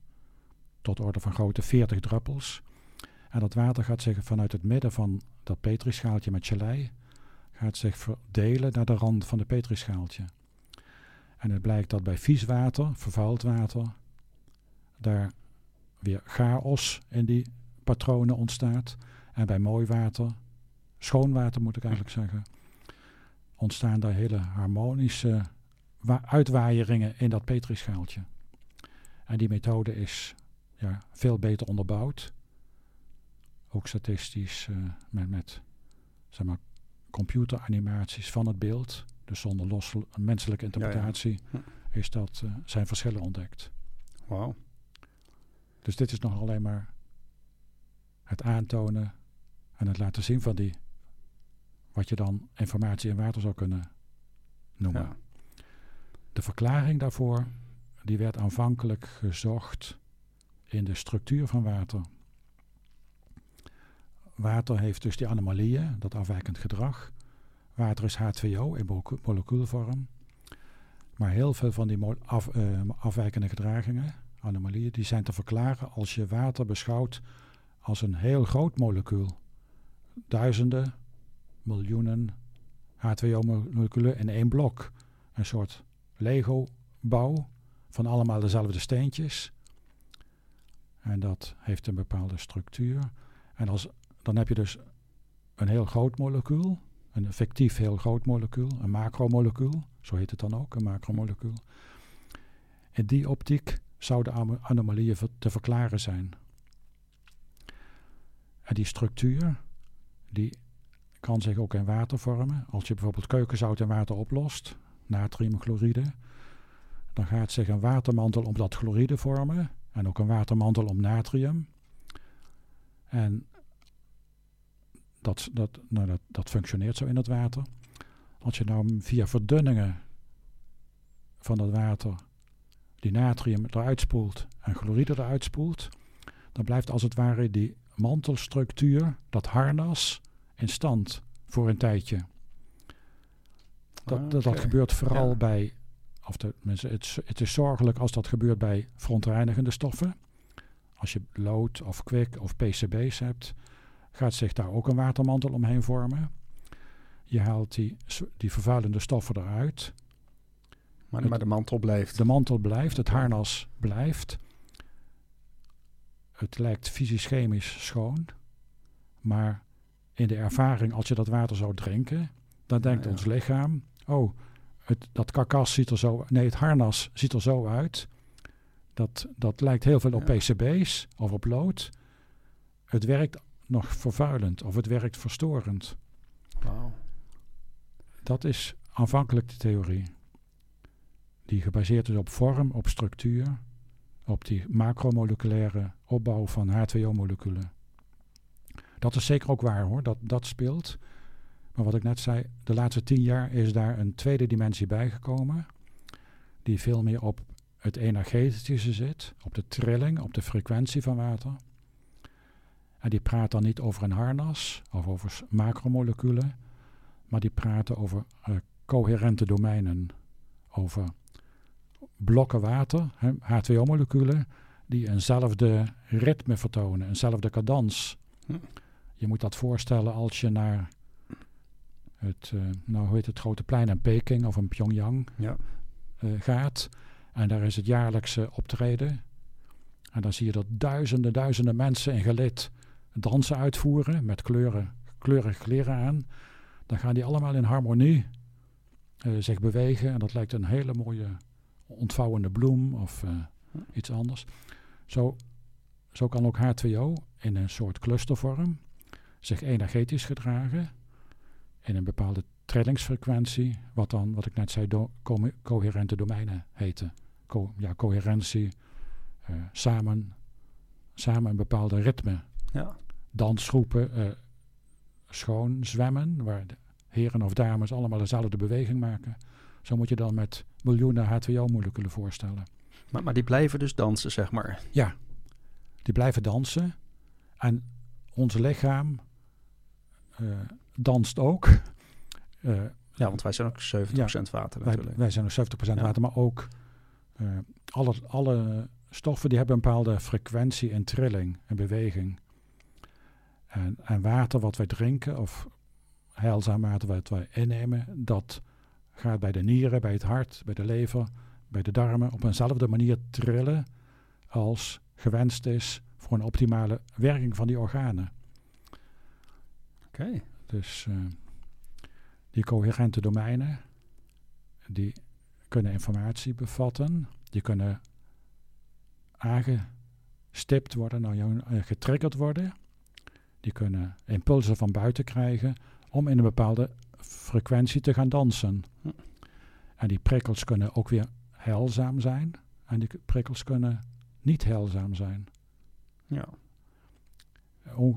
Tot orde van grootte 40 druppels. En dat water gaat zich vanuit het midden van dat petrischaaltje met gelei gaat zich verdelen naar de rand van de petrischaaltje. En het blijkt dat bij vies water, vervuild water, daar weer chaos in die patronen ontstaat. En bij mooi water, schoon water moet ik eigenlijk zeggen, ontstaan daar hele harmonische uitwaaieringen in dat petrischaaltje. En die methode is ja, veel beter onderbouwd. Ook statistisch uh, met, met zeg maar, computeranimaties van het beeld. Dus zonder los menselijke interpretatie ja, ja. Is dat, uh, zijn verschillen ontdekt. Wauw. Dus dit is nog alleen maar het aantonen en het laten zien van die, wat je dan informatie in water zou kunnen noemen. Ja. De verklaring daarvoor, die werd aanvankelijk gezocht in de structuur van water. Water heeft dus die anomalieën, dat afwijkend gedrag. Water is H2O in molecuulvorm. Maar heel veel van die af, uh, afwijkende gedragingen, anomalieën, die zijn te verklaren als je water beschouwt als een heel groot molecuul. Duizenden, miljoenen H2O-moleculen in één blok. Een soort Lego-bouw van allemaal dezelfde steentjes. En dat heeft een bepaalde structuur. En als, dan heb je dus een heel groot molecuul, een fictief heel groot molecuul, een macromolecuul, zo heet het dan ook, een macromolecuul. In die optiek zouden anomalieën te verklaren zijn. En die structuur, die kan zich ook in water vormen. Als je bijvoorbeeld keukenzout in water oplost, natriumchloride, dan gaat zich een watermantel om dat chloride vormen en ook een watermantel om natrium. En dat, dat, nou dat, dat functioneert zo in het water. Als je nou via verdunningen van dat water die natrium eruit spoelt en chloride eruit spoelt, dan blijft als het ware die mantelstructuur, dat harnas, in stand voor een tijdje. Dat, dat, gebeurt vooral Ja. bij, of de, mensen, het, is- het is zorgelijk als dat gebeurt bij verontreinigende stoffen. Als je lood of kwik of PCB's hebt, gaat zich daar ook een watermantel omheen vormen. Je haalt die, die vervuilende stoffen eruit. Maar, maar de mantel blijft. De mantel blijft, het harnas blijft. Het lijkt fysisch-chemisch schoon. Maar in de ervaring, als je dat water zou drinken, dan denkt Ja, ja. ons lichaam: oh, het, dat karkas ziet er zo Nee, het harnas ziet er zo uit. Dat, dat lijkt heel veel op Ja. PCB's of op lood. Het werkt nog vervuilend of het werkt verstorend. Dat is aanvankelijk de theorie. Die die gebaseerd is op vorm, op structuur, op die macromoleculaire opbouw van H2O-moleculen. Dat is zeker ook waar hoor, dat, dat speelt. Maar wat ik net zei, de laatste tien jaar is daar een tweede dimensie bijgekomen, die veel meer op het energetische zit, op de trilling, op de frequentie van water. En die praat dan niet over een harnas of over macromoleculen, maar die praten over uh, coherente domeinen, over blokken water, H2O-moleculen, die eenzelfde ritme vertonen, eenzelfde cadans. Hm. Je moet dat voorstellen als je naar het, uh, nou hoe heet het, grote plein in Peking of in Pyongyang ja. uh, gaat. En daar is het jaarlijkse optreden. En dan zie je dat duizenden, duizenden mensen in gelid dansen uitvoeren met kleuren, kleurige kleren aan. Dan gaan die allemaal in harmonie uh, zich bewegen. En dat lijkt een hele mooie ontvouwende bloem of uh, iets anders. Zo, zo kan ook H2O in een soort clustervorm zich energetisch gedragen in een bepaalde trillingsfrequentie, wat dan, wat ik net zei, do co coherente domeinen heten. Co ja, coherentie, uh, samen, samen een bepaalde ritme. Ja. Dansgroepen, uh, schoon zwemmen, waar de heren of dames allemaal dezelfde beweging maken. Zo moet je dan met miljoenen H2O-moleculen voorstellen. Maar, maar die blijven dus dansen, zeg maar? Ja, die blijven dansen. En ons lichaam uh, danst ook. Uh, ja, want wij zijn ook 70% ja, water wij, wij, zijn ook 70% ja. water, maar ook uh, alle, alle stoffen die hebben een bepaalde frequentie en trilling en beweging. En, en water wat wij drinken, of heilzaam water wat wij innemen, dat gaat bij de nieren, bij het hart, bij de lever, bij de darmen op eenzelfde manier trillen als gewenst is voor een optimale werking van die organen. Oké. Dus uh, die coherente domeinen, die kunnen informatie bevatten, die kunnen aangestipt worden, nou, getriggerd worden. Die kunnen impulsen van buiten krijgen om in een bepaalde frequentie te gaan dansen. Hm. En die prikkels kunnen ook weer heilzaam zijn en die prikkels kunnen niet heilzaam zijn. Ja.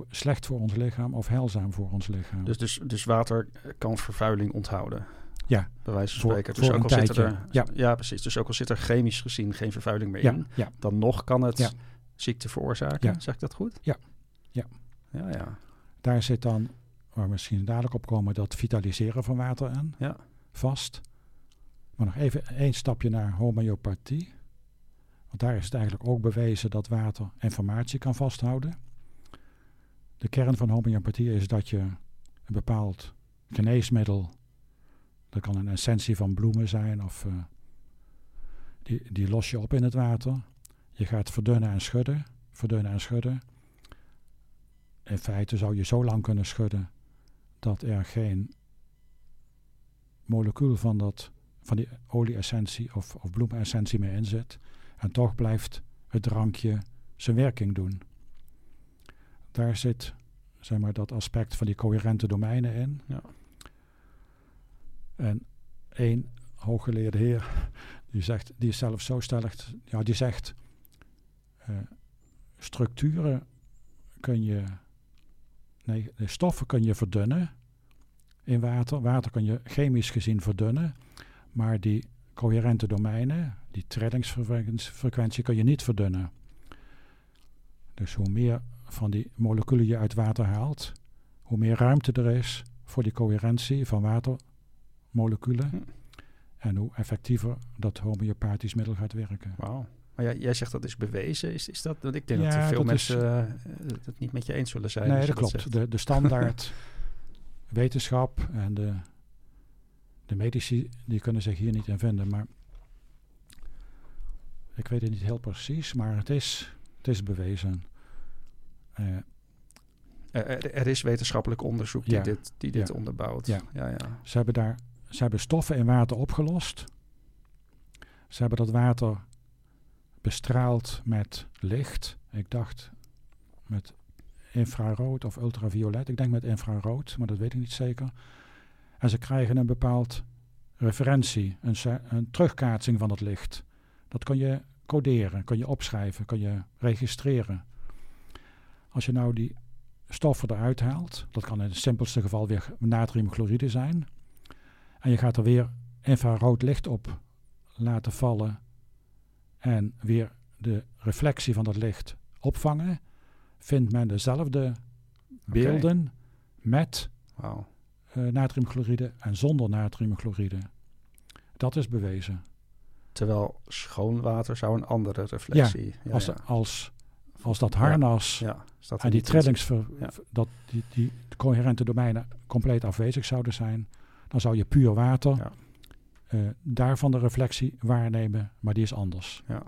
Slecht voor ons lichaam of heilzaam voor ons lichaam. Dus, dus, dus water kan vervuiling onthouden? Ja. Bij wijze van spreken. dus ook al zit er, ja. ja, precies. Dus ook al zit er chemisch gezien geen vervuiling meer in, ja. dan nog kan het ziekte veroorzaken. Zeg ik dat goed? Ja. Ja. Ja, ja. Daar zit dan waar we misschien dadelijk op komen, dat vitaliseren van water aan. Ja. Vast. Maar nog even één stapje naar homeopathie. Want daar is het eigenlijk ook bewezen dat water informatie kan vasthouden. De kern van homeopathie is dat je een bepaald geneesmiddel, dat kan een essentie van bloemen zijn, of uh, die, die los je op in het water. Je gaat verdunnen en schudden, verdunnen en schudden. In feite zou je zo lang kunnen schudden dat er geen molecuul van, dat, van die olie-essentie of, of bloemessentie meer in zit. En toch blijft het drankje zijn werking doen. Daar zit zeg maar, dat aspect van die coherente domeinen in. Ja. En één hooggeleerde heer, die, zegt, die is zelf zo stellig, ja, die zegt, uh, structuren kun je Nee, de stoffen kun je verdunnen in water. Water kun je chemisch gezien verdunnen. Maar die coherente domeinen, die trillingsfrequentie, kun je niet verdunnen. Dus hoe meer van die moleculen je uit water haalt, hoe meer ruimte er is voor die coherentie van watermoleculen. Hm. En hoe effectiever dat homeopathisch middel gaat werken. Wauw. Maar jij, jij zegt dat is bewezen. Is, is dat? Want ik denk dat veel mensen uh, het niet met je eens zullen zijn. Nee, dat klopt. de, de standaard wetenschap en de, de medici, die kunnen zich hier niet in vinden. Maar ik weet het niet heel precies, maar het is, het is bewezen. Uh, er, er, is wetenschappelijk onderzoek die dit, die dit onderbouwt. Ja. Ja, ja. Ze, hebben daar, ze hebben stoffen in water opgelost. Ze hebben dat water bestraald met licht. Ik dacht met infrarood of ultraviolet. Ik denk met infrarood, maar dat weet ik niet zeker. En ze krijgen een bepaald referentie, een, een terugkaatsing van het licht. Dat kun je coderen, kun je opschrijven, kun je registreren. Als je nou die stoffen eruit haalt, dat kan in het simpelste geval weer natriumchloride zijn, en je gaat er weer infrarood licht op laten vallen en weer de reflectie van dat licht opvangen, vindt men dezelfde beelden met Wauw. eh, natriumchloride en zonder natriumchloride. Dat is bewezen. Terwijl schoon water zou een andere reflectie. Ja, als, ja. als, als dat harnas Ja, en die Ja. dat die, die coherente domeinen compleet afwezig zouden zijn, dan zou je puur water Eh, daarvan de reflectie waarnemen, maar die is anders. Ja.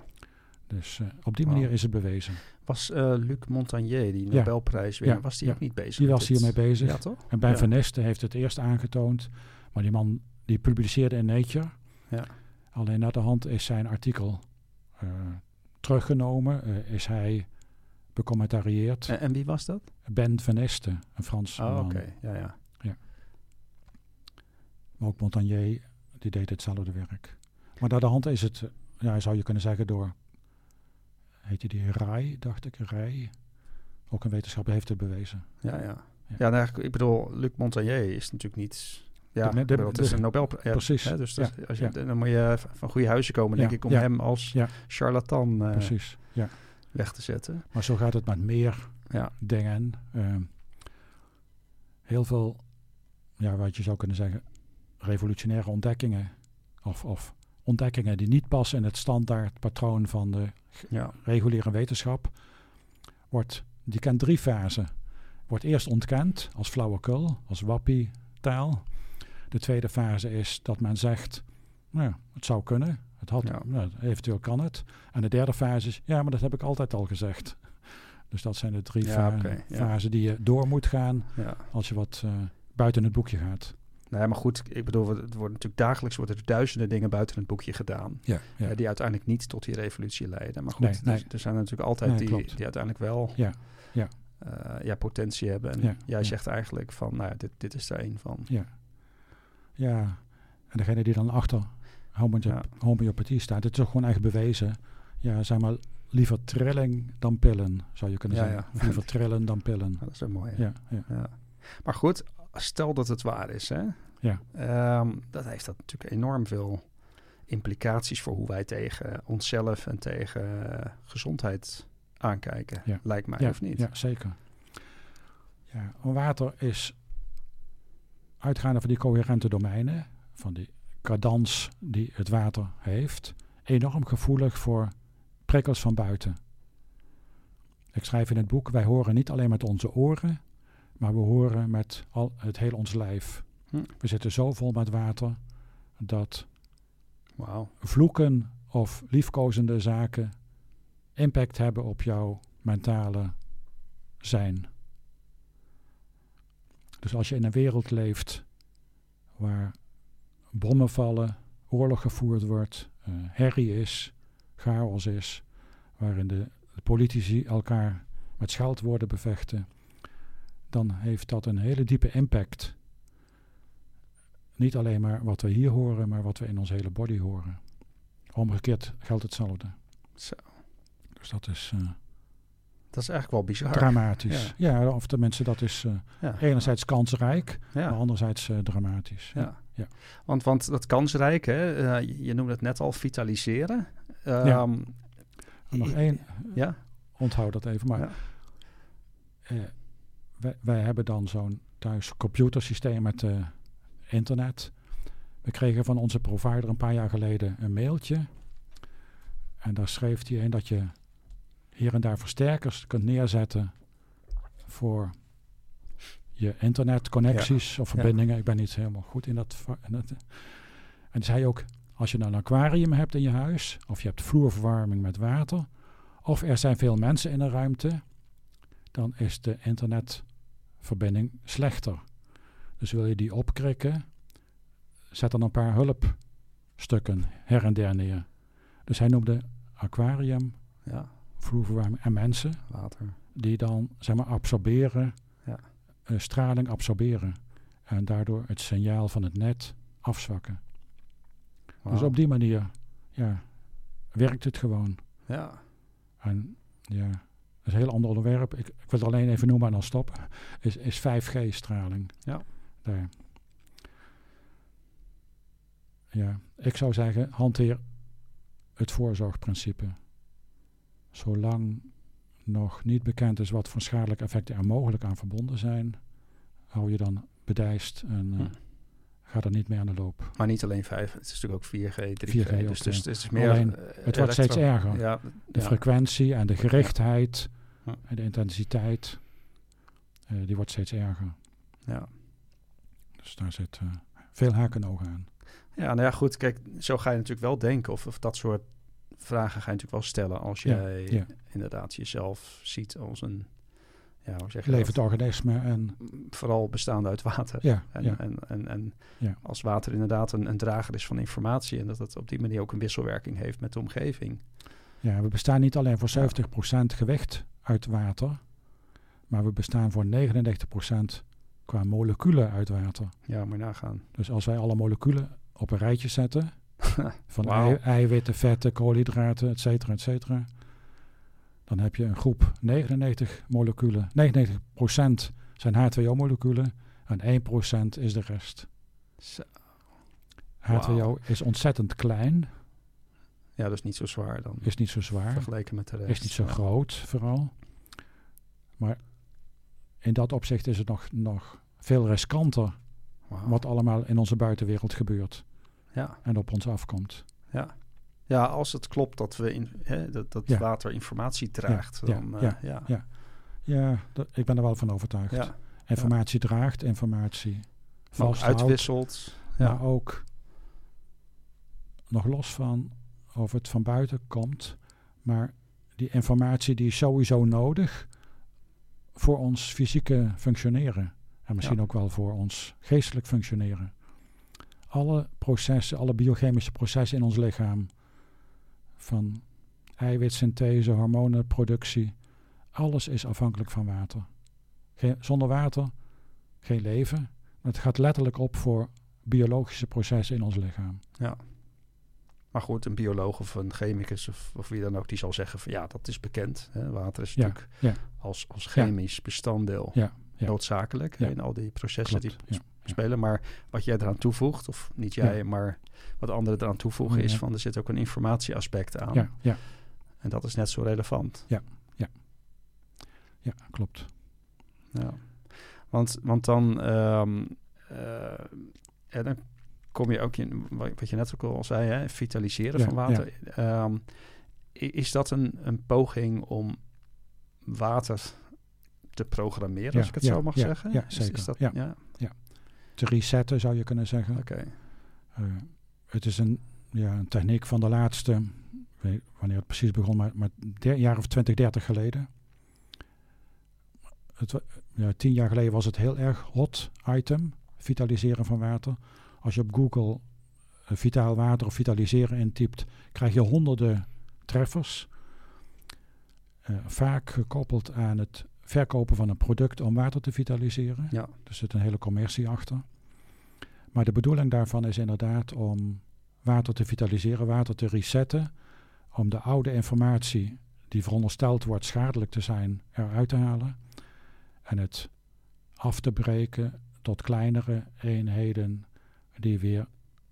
Dus eh, op die manier is het bewezen. Was eh, Luc Montagnier, die. Nobelprijs weer, Ja, was die ja. ook niet bezig? Die was hiermee bezig. Ja, toch? En Ben Ja. Van heeft het eerst aangetoond, maar die man die publiceerde in Nature. Ja. Alleen naar de hand is zijn artikel teruggenomen, is hij becommentarieerd. En, en wie was dat? Ben Van een Frans Oh, man. oké. Ja, ja. Maar ook Montagnier, die deed hetzelfde werk. Maar naar de hand is het, ja, zou je kunnen zeggen door, heet je die Rai, dacht ik, Rai. Ook een wetenschapper heeft het bewezen. Ja, ja. Ja. Ja, nou, ik bedoel, Luc Montagnier is natuurlijk niet... Ja, De de- het is een Nobelprijs. ja, precies. Hè, dus Ja, dat- als je, dan moet je van goede huizen komen, denk ik, om hem als charlatan eh, Precies, ja. weg te zetten. Maar zo gaat het met meer Ja, dingen. Ehm, heel veel, ja, wat je zou kunnen zeggen, revolutionaire ontdekkingen. Of, of ontdekkingen die niet passen in het standaard patroon van de ja, reguliere wetenschap. Wordt, die kent drie fasen. Wordt eerst ontkend als flauwekul, als wappie-taal. De tweede fase is dat men zegt, nou, het zou kunnen. Het had, Ja. nou, eventueel kan het. En de derde fase is, ja, maar dat heb ik altijd al gezegd. Dus dat zijn de drie Ja, fa- fasen die je door moet gaan als je wat eh, buiten het boekje gaat. Nee, maar goed, ik bedoel, het wordt natuurlijk dagelijks worden er duizenden dingen buiten het boekje gedaan. Ja, ja. eh, die uiteindelijk niet tot die revolutie leiden. Maar goed, Nee, er- nee. Er, zijn natuurlijk altijd Nee, die, klopt. die uiteindelijk wel Ja, ja. eh, ja, potentie hebben. En Ja, jij ja. zegt eigenlijk van, nou ja, dit, dit is er een van. ja. ja. En degene die dan achter homeopa- Ja. homeopathie staat, het is ook gewoon echt bewezen. Ja, zeg maar, liever trilling dan pillen, zou je kunnen Ja, zeggen. ja. Liever trillen dan pillen. Ja, dat is een mooie. Ja, ja. Ja. Maar goed, stel dat het waar is, hè? Ja. Ehm, dat heeft dat natuurlijk enorm veel implicaties voor hoe wij tegen onszelf en tegen eh, gezondheid aankijken. Ja. Lijkt mij, ja, of niet? Ja, zeker. Ja, water is uitgaande van die coherente domeinen, van die cadans die het water heeft, enorm gevoelig voor prikkels van buiten. Ik schrijf in het boek, wij horen niet alleen met onze oren, maar we horen met al het hele ons lijf. Hm. We zitten zo vol met water dat Wauw. vloeken of liefkozende zaken impact hebben op jouw mentale zijn. Dus als je in een wereld leeft waar bommen vallen, oorlog gevoerd wordt, eh, herrie is, chaos is, waarin de politici elkaar met scheldwoorden bevechten, dan heeft dat een hele diepe impact. Niet alleen maar wat we hier horen, maar wat we in ons hele body horen. Omgekeerd geldt hetzelfde. Zo. Dus dat is eh, Dat is eigenlijk wel bizar. dramatisch. Ja. of tenminste, dat is eh, Ja. enerzijds kansrijk, Ja. maar anderzijds eh, dramatisch. Ja. Ja. Want, want dat kansrijk, hè, je, noemde het net al, vitaliseren. Ja. En nog één, Ja, onthoud dat even, maar Ja. Wij, wij hebben dan zo'n thuis computersysteem met eh, internet. We kregen van onze provider een paar jaar geleden een mailtje. En daar schreef hij in dat je hier en daar versterkers kunt neerzetten voor je internetconnecties of Ja. verbindingen. Ik ben niet helemaal goed in dat. in dat- En zei ook, als je nou een aquarium hebt in je huis, of je hebt vloerverwarming met water, of er zijn veel mensen in een ruimte, dan is de internetverbinding slechter. Dus wil je die opkrikken, zet dan een paar hulpstukken her en der neer. Dus hij noemde aquarium, ja, vloerverwarming en mensen water. die dan zeg maar absorberen, Ja. eh, straling absorberen en daardoor het signaal van het net afzwakken. Dus op die manier ja, werkt het gewoon. Ja, En ja, is een heel ander onderwerp. Ik, ik wil het alleen even noemen en dan stoppen. Is, is 5G-straling. Ja. Daar. Ja, ik zou zeggen, hanteer het voorzorgprincipe. Zolang nog niet bekend is wat voor schadelijke effecten er mogelijk aan verbonden zijn, hou je dan bedijst en eh, Hm. ga er niet mee aan de loop. maar niet alleen 5. Het is natuurlijk ook 4G, 3G. 4G ook, dus, dus het is meer... Alleen, eh, Het wordt steeds erger. Ja, De ja. frequentie en de gerichtheid. En de intensiteit, eh, die wordt steeds erger. Ja. Dus daar zit eh, veel haken en ogen aan. ja, nou ja, goed. Kijk, zo ga je natuurlijk wel denken. Of, of dat soort vragen ga je natuurlijk wel stellen als jij ja. inderdaad jezelf ziet als een... Ja, hoe zeg je Levend dat? organisme en Vooral bestaande uit water. ja, En, ja, en, en, en Ja. als water inderdaad een, een drager is van informatie... en dat het op die manier ook een wisselwerking heeft met de omgeving. ja, we bestaan niet alleen voor Ja. 70% gewicht uit water, maar we bestaan voor 99% qua moleculen uit water. Ja, maar nagaan. Dus als wij alle moleculen op een rijtje zetten, van ei- eiwitten, vetten, koolhydraten, et cetera, et cetera, dan heb je een groep 99 moleculen. 99% zijn H2O-moleculen en 1% is de rest. Zo. H2O Wauw. is ontzettend klein, Ja, dus niet zo zwaar dan. is niet zo zwaar, Vergeleken met de rest. is niet zo Ja. groot vooral. Maar in dat opzicht is het nog, nog veel riskanter wat allemaal in onze buitenwereld gebeurt Ja. en op ons afkomt. Ja. ja, als het klopt dat, we in, hè, dat, dat Ja. water informatie draagt, ja, dan eh, ja, ja. ja. Ik ben er wel van overtuigd. Informatie draagt, informatie vasthoudt. uitwisselt. Ja. Maar ook nog los van of het van buiten komt, maar die informatie die is sowieso nodig voor ons fysieke functioneren. En misschien Ja. ook wel voor ons geestelijk functioneren. Alle processen, alle biochemische processen in ons lichaam, van eiwitsynthese, hormonenproductie, alles is afhankelijk van water. Geen, zonder water geen leven. Het gaat letterlijk op voor biologische processen in ons lichaam. Ja. Maar goed, een bioloog of een chemicus of, of wie dan ook, die zal zeggen van ja, dat is bekend. Hè? Water is Ja, natuurlijk ja. Als, als chemisch bestanddeel Ja, ja. noodzakelijk hè, Ja. in al die processen Klopt, die ja, ja. spelen. Maar wat jij eraan toevoegt, of niet jij, Ja. maar wat anderen eraan toevoegen, is Ja. van er zit ook een informatieaspect aan. Ja, ja, En dat is net zo relevant. ja, klopt. Ja. Want, want dan, ehm, eh, ja, dan kom je ook in, wat je net ook al zei, hè, vitaliseren Ja, van water. Ehm, is dat een, een poging om water te programmeren, Ja, als ik het zo mag zeggen? ja, Is- zeker, Is, dat, ja. ja? Te resetten zou je kunnen zeggen. Oké. Eh, het is een, ja, een techniek van de laatste, ik weet wanneer het precies begon, maar, maar een jaar of 20, 30 geleden. Het, ja, tien jaar geleden was het heel erg hot item, vitaliseren van water. Als je op Google eh, vitaal water of vitaliseren intypt, krijg je honderden treffers. Eh, vaak gekoppeld aan het verkopen van een product om water te vitaliseren. Ja. Er zit een hele commercie achter. Maar de bedoeling daarvan is inderdaad om water te vitaliseren, water te resetten. Om de oude informatie die verondersteld wordt schadelijk te zijn eruit te halen. En het af te breken tot kleinere eenheden die weer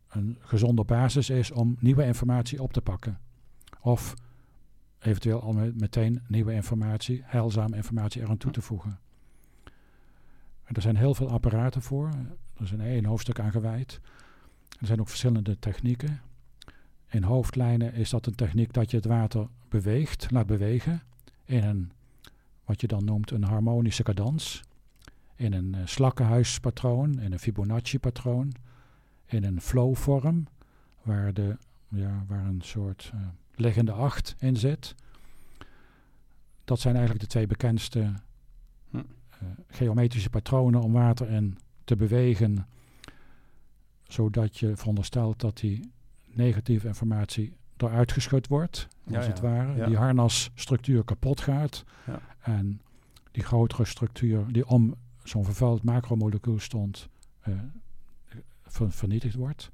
een gezonde basis is om nieuwe informatie op te pakken. Of eventueel al me- meteen nieuwe informatie, heilzame informatie eraan toe te voegen. En er zijn heel veel apparaten voor. Er is een één hoofdstuk aan gewijd. Er zijn ook verschillende technieken. In hoofdlijnen is dat een techniek dat je het water beweegt, laat bewegen. In een, wat je dan noemt, een harmonische cadans. In een eh, slakkenhuispatroon, in een Fibonacci-patroon. In een flow-vorm, waar, de, ja, waar een soort eh, liggende acht in zit. Dat zijn eigenlijk de twee bekendste Hm. eh, geometrische patronen om water in te bewegen, zodat je veronderstelt dat die negatieve informatie eruit geschud wordt, als ja, het ware. ja. Die harnasstructuur kapot gaat Ja. en die grotere structuur die om zo'n vervuild macromolecuul stond, eh, ver- vernietigd wordt.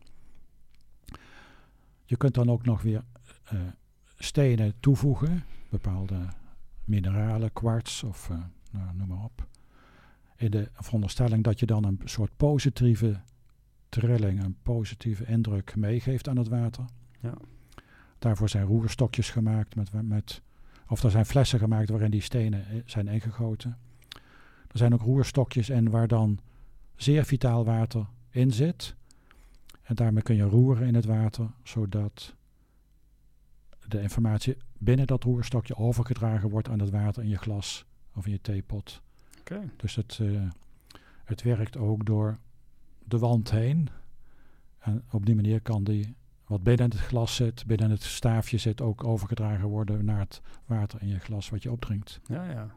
Je kunt dan ook nog weer uh, stenen toevoegen, bepaalde mineralen, kwarts of uh, nou, noem maar op. In de veronderstelling dat je dan een soort positieve trilling, een positieve indruk meegeeft aan het water. Ja. Daarvoor zijn roerstokjes gemaakt, met, met, of er zijn flessen gemaakt waarin die stenen zijn ingegoten. Er zijn ook roerstokjes en waar dan zeer vitaal water in zit. En daarmee kun je roeren in het water, zodat de informatie binnen dat roerstokje overgedragen wordt aan het water in je glas of in je theepot. Okay. Dus het, uh, het werkt ook door de wand heen. En op die manier kan die wat binnen het glas zit, binnen het staafje zit, ook overgedragen worden naar het water in je glas wat je opdrinkt. Ja, ja.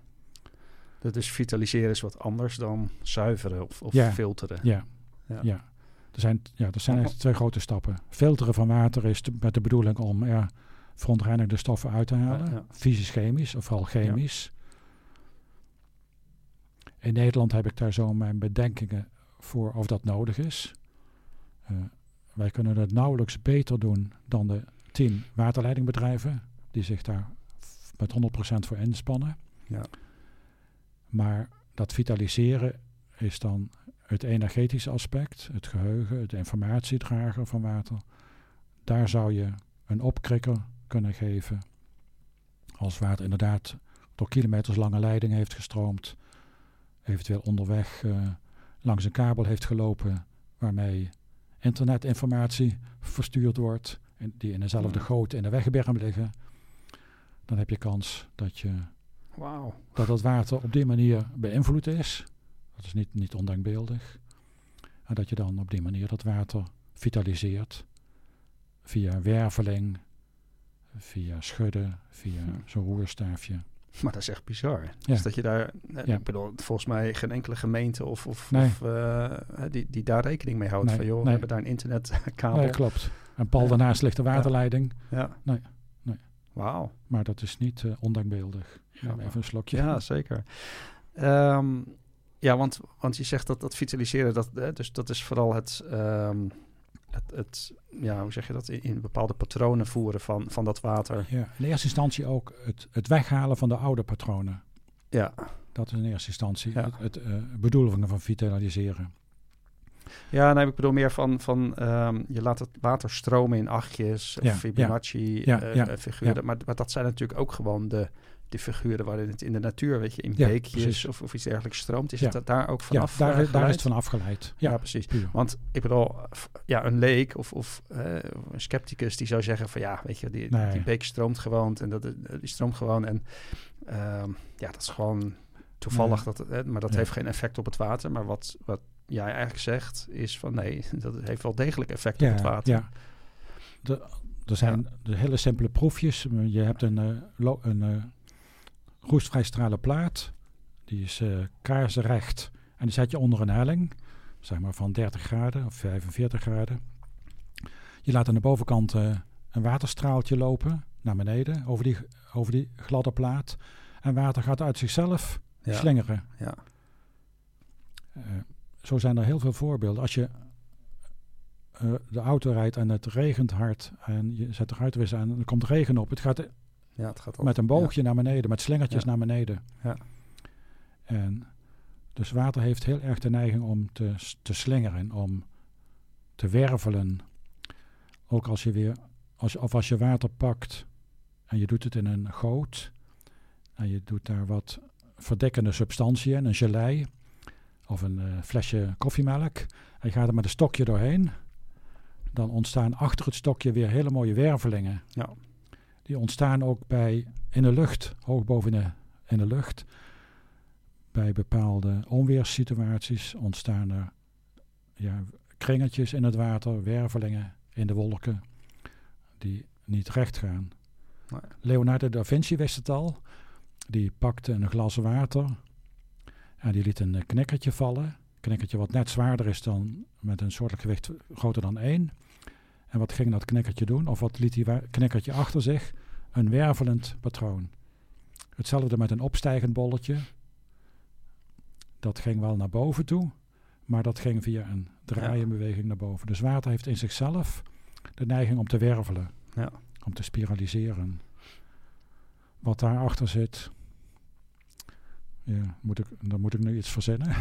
Dat is vitaliseren is wat anders dan zuiveren of, of ja. filteren. Ja. Ja. ja. Er zijn, ja, er zijn echt twee grote stappen. Filteren van water is met de bedoeling om ja, verontreinigde stoffen uit te halen. Ja, Fysisch-chemisch of vooral chemisch. In Nederland heb ik daar zo mijn bedenkingen voor of dat nodig is. Uh, wij kunnen het nauwelijks beter doen dan de tien waterleidingbedrijven die zich daar met 100% voor inspannen. Ja. Maar dat vitaliseren is dan het energetische aspect, het geheugen, het informatiedrager van water. Daar zou je een opkrikker kunnen geven. Als water inderdaad door kilometers lange leiding heeft gestroomd, eventueel onderweg uh, langs een kabel heeft gelopen waarmee internetinformatie verstuurd wordt, en die in dezelfde goot in de wegberm liggen, dan heb je kans dat je wow. dat het water op die manier beïnvloed is. Dat is niet, niet ondenkbeeldig. En dat je dan op die manier dat water vitaliseert via werveling, via schudden, via zo'n roerstaafje. Maar dat is echt bizar. Ja. Dus dat je daar, ja. ik bedoel, volgens mij geen enkele gemeente of, of, nee. of uh, die, die daar rekening mee houdt. Nee. Van joh, nee. we hebben daar een internetkabel. Nee, klopt. En pal daarnaast ligt de waterleiding. Ja. Nee, nee. Wauw. Maar dat is niet uh, ondenkbeeldig. Ja, even een slokje. Ja, zeker. Um, ja, want, want je zegt dat dat vitaliseren, dat, hè, dus dat is vooral het, um, het, het, ja, hoe zeg je dat, in, in, bepaalde patronen voeren van, van dat water. Ja, in eerste instantie ook het, het weghalen van de oude patronen. Ja. Dat is in eerste instantie Ja. het, het uh, bedoeling van vitaliseren. Ja, nee, ik bedoel meer van, van um, je laat het water stromen in achtjes, Ja, of Fibonacci ja, eh, ja, eh, figuren. Maar, maar dat zijn natuurlijk ook gewoon de, de figuren waarin het in de natuur, weet je, in Ja, beekjes precies. of, of iets dergelijks stroomt. Is Ja. het daar ook Ja, vanaf daar, eh, daar is het van afgeleid. Ja, Ja, precies. puur. Want ik bedoel, ja, een leek of, of eh, een scepticus die zou zeggen van ja, weet je, die, Nee. die beek stroomt gewoon en dat, eh, die stroomt gewoon en ehm, ja, dat is gewoon toevallig, dat, het- eh, maar dat Ja. heeft geen effect op het water. Maar wat, wat jij eigenlijk zegt is van nee, dat heeft wel degelijk effect op het water. Ja. De, er zijn de hele simpele proefjes. Je hebt een, lo- een roestvrij stralen plaat. Die is eh kaarsrecht. En die zet je onder een helling. Zeg maar van 30 graden of 45 graden. Je laat aan de bovenkant eh, een waterstraaltje lopen naar beneden over die, over die gladde plaat. En water gaat uit zichzelf Ja. slingeren. Ja. Eh, zo zijn er heel veel voorbeelden. Als je de auto rijdt en het regent hard en je zet de ruitenwisser aan en er komt regen op. Het gaat ja, het gaat op. met een boogje naar beneden, met slingertjes Ja. naar beneden. Ja. En dus water heeft heel erg de neiging om te, te slingeren, om te wervelen. Ook als je weer, als, of als je water pakt en je doet het in een goot en je doet daar wat verdekkende substantie in, een gelei of een eh, flesje koffiemelk en je gaat er met een stokje doorheen, dan ontstaan achter het stokje weer hele mooie wervelingen. Ja. Die ontstaan ook bij in de lucht, hoog boven in de, in de lucht. Bij bepaalde onweerssituaties ontstaan er ja, kringetjes in het water, wervelingen in de wolken, die niet recht gaan. Nee. Leonardo da Vinci wist het al. Die pakte een glas water en die liet een eh, knikkertje vallen. Een knikkertje wat net zwaarder is dan met een soort gewicht groter dan één. En wat ging dat knikkertje doen? Of wat liet die knikkertje achter zich? Een wervelend patroon. Hetzelfde met een opstijgend bolletje. Dat ging wel naar boven toe, maar dat ging via een draaienbeweging naar boven. Dus water heeft in zichzelf de neiging om te wervelen. Ja. Om te spiraliseren. Wat daarachter zit, ja, moet ik, dan moet ik nu iets verzinnen.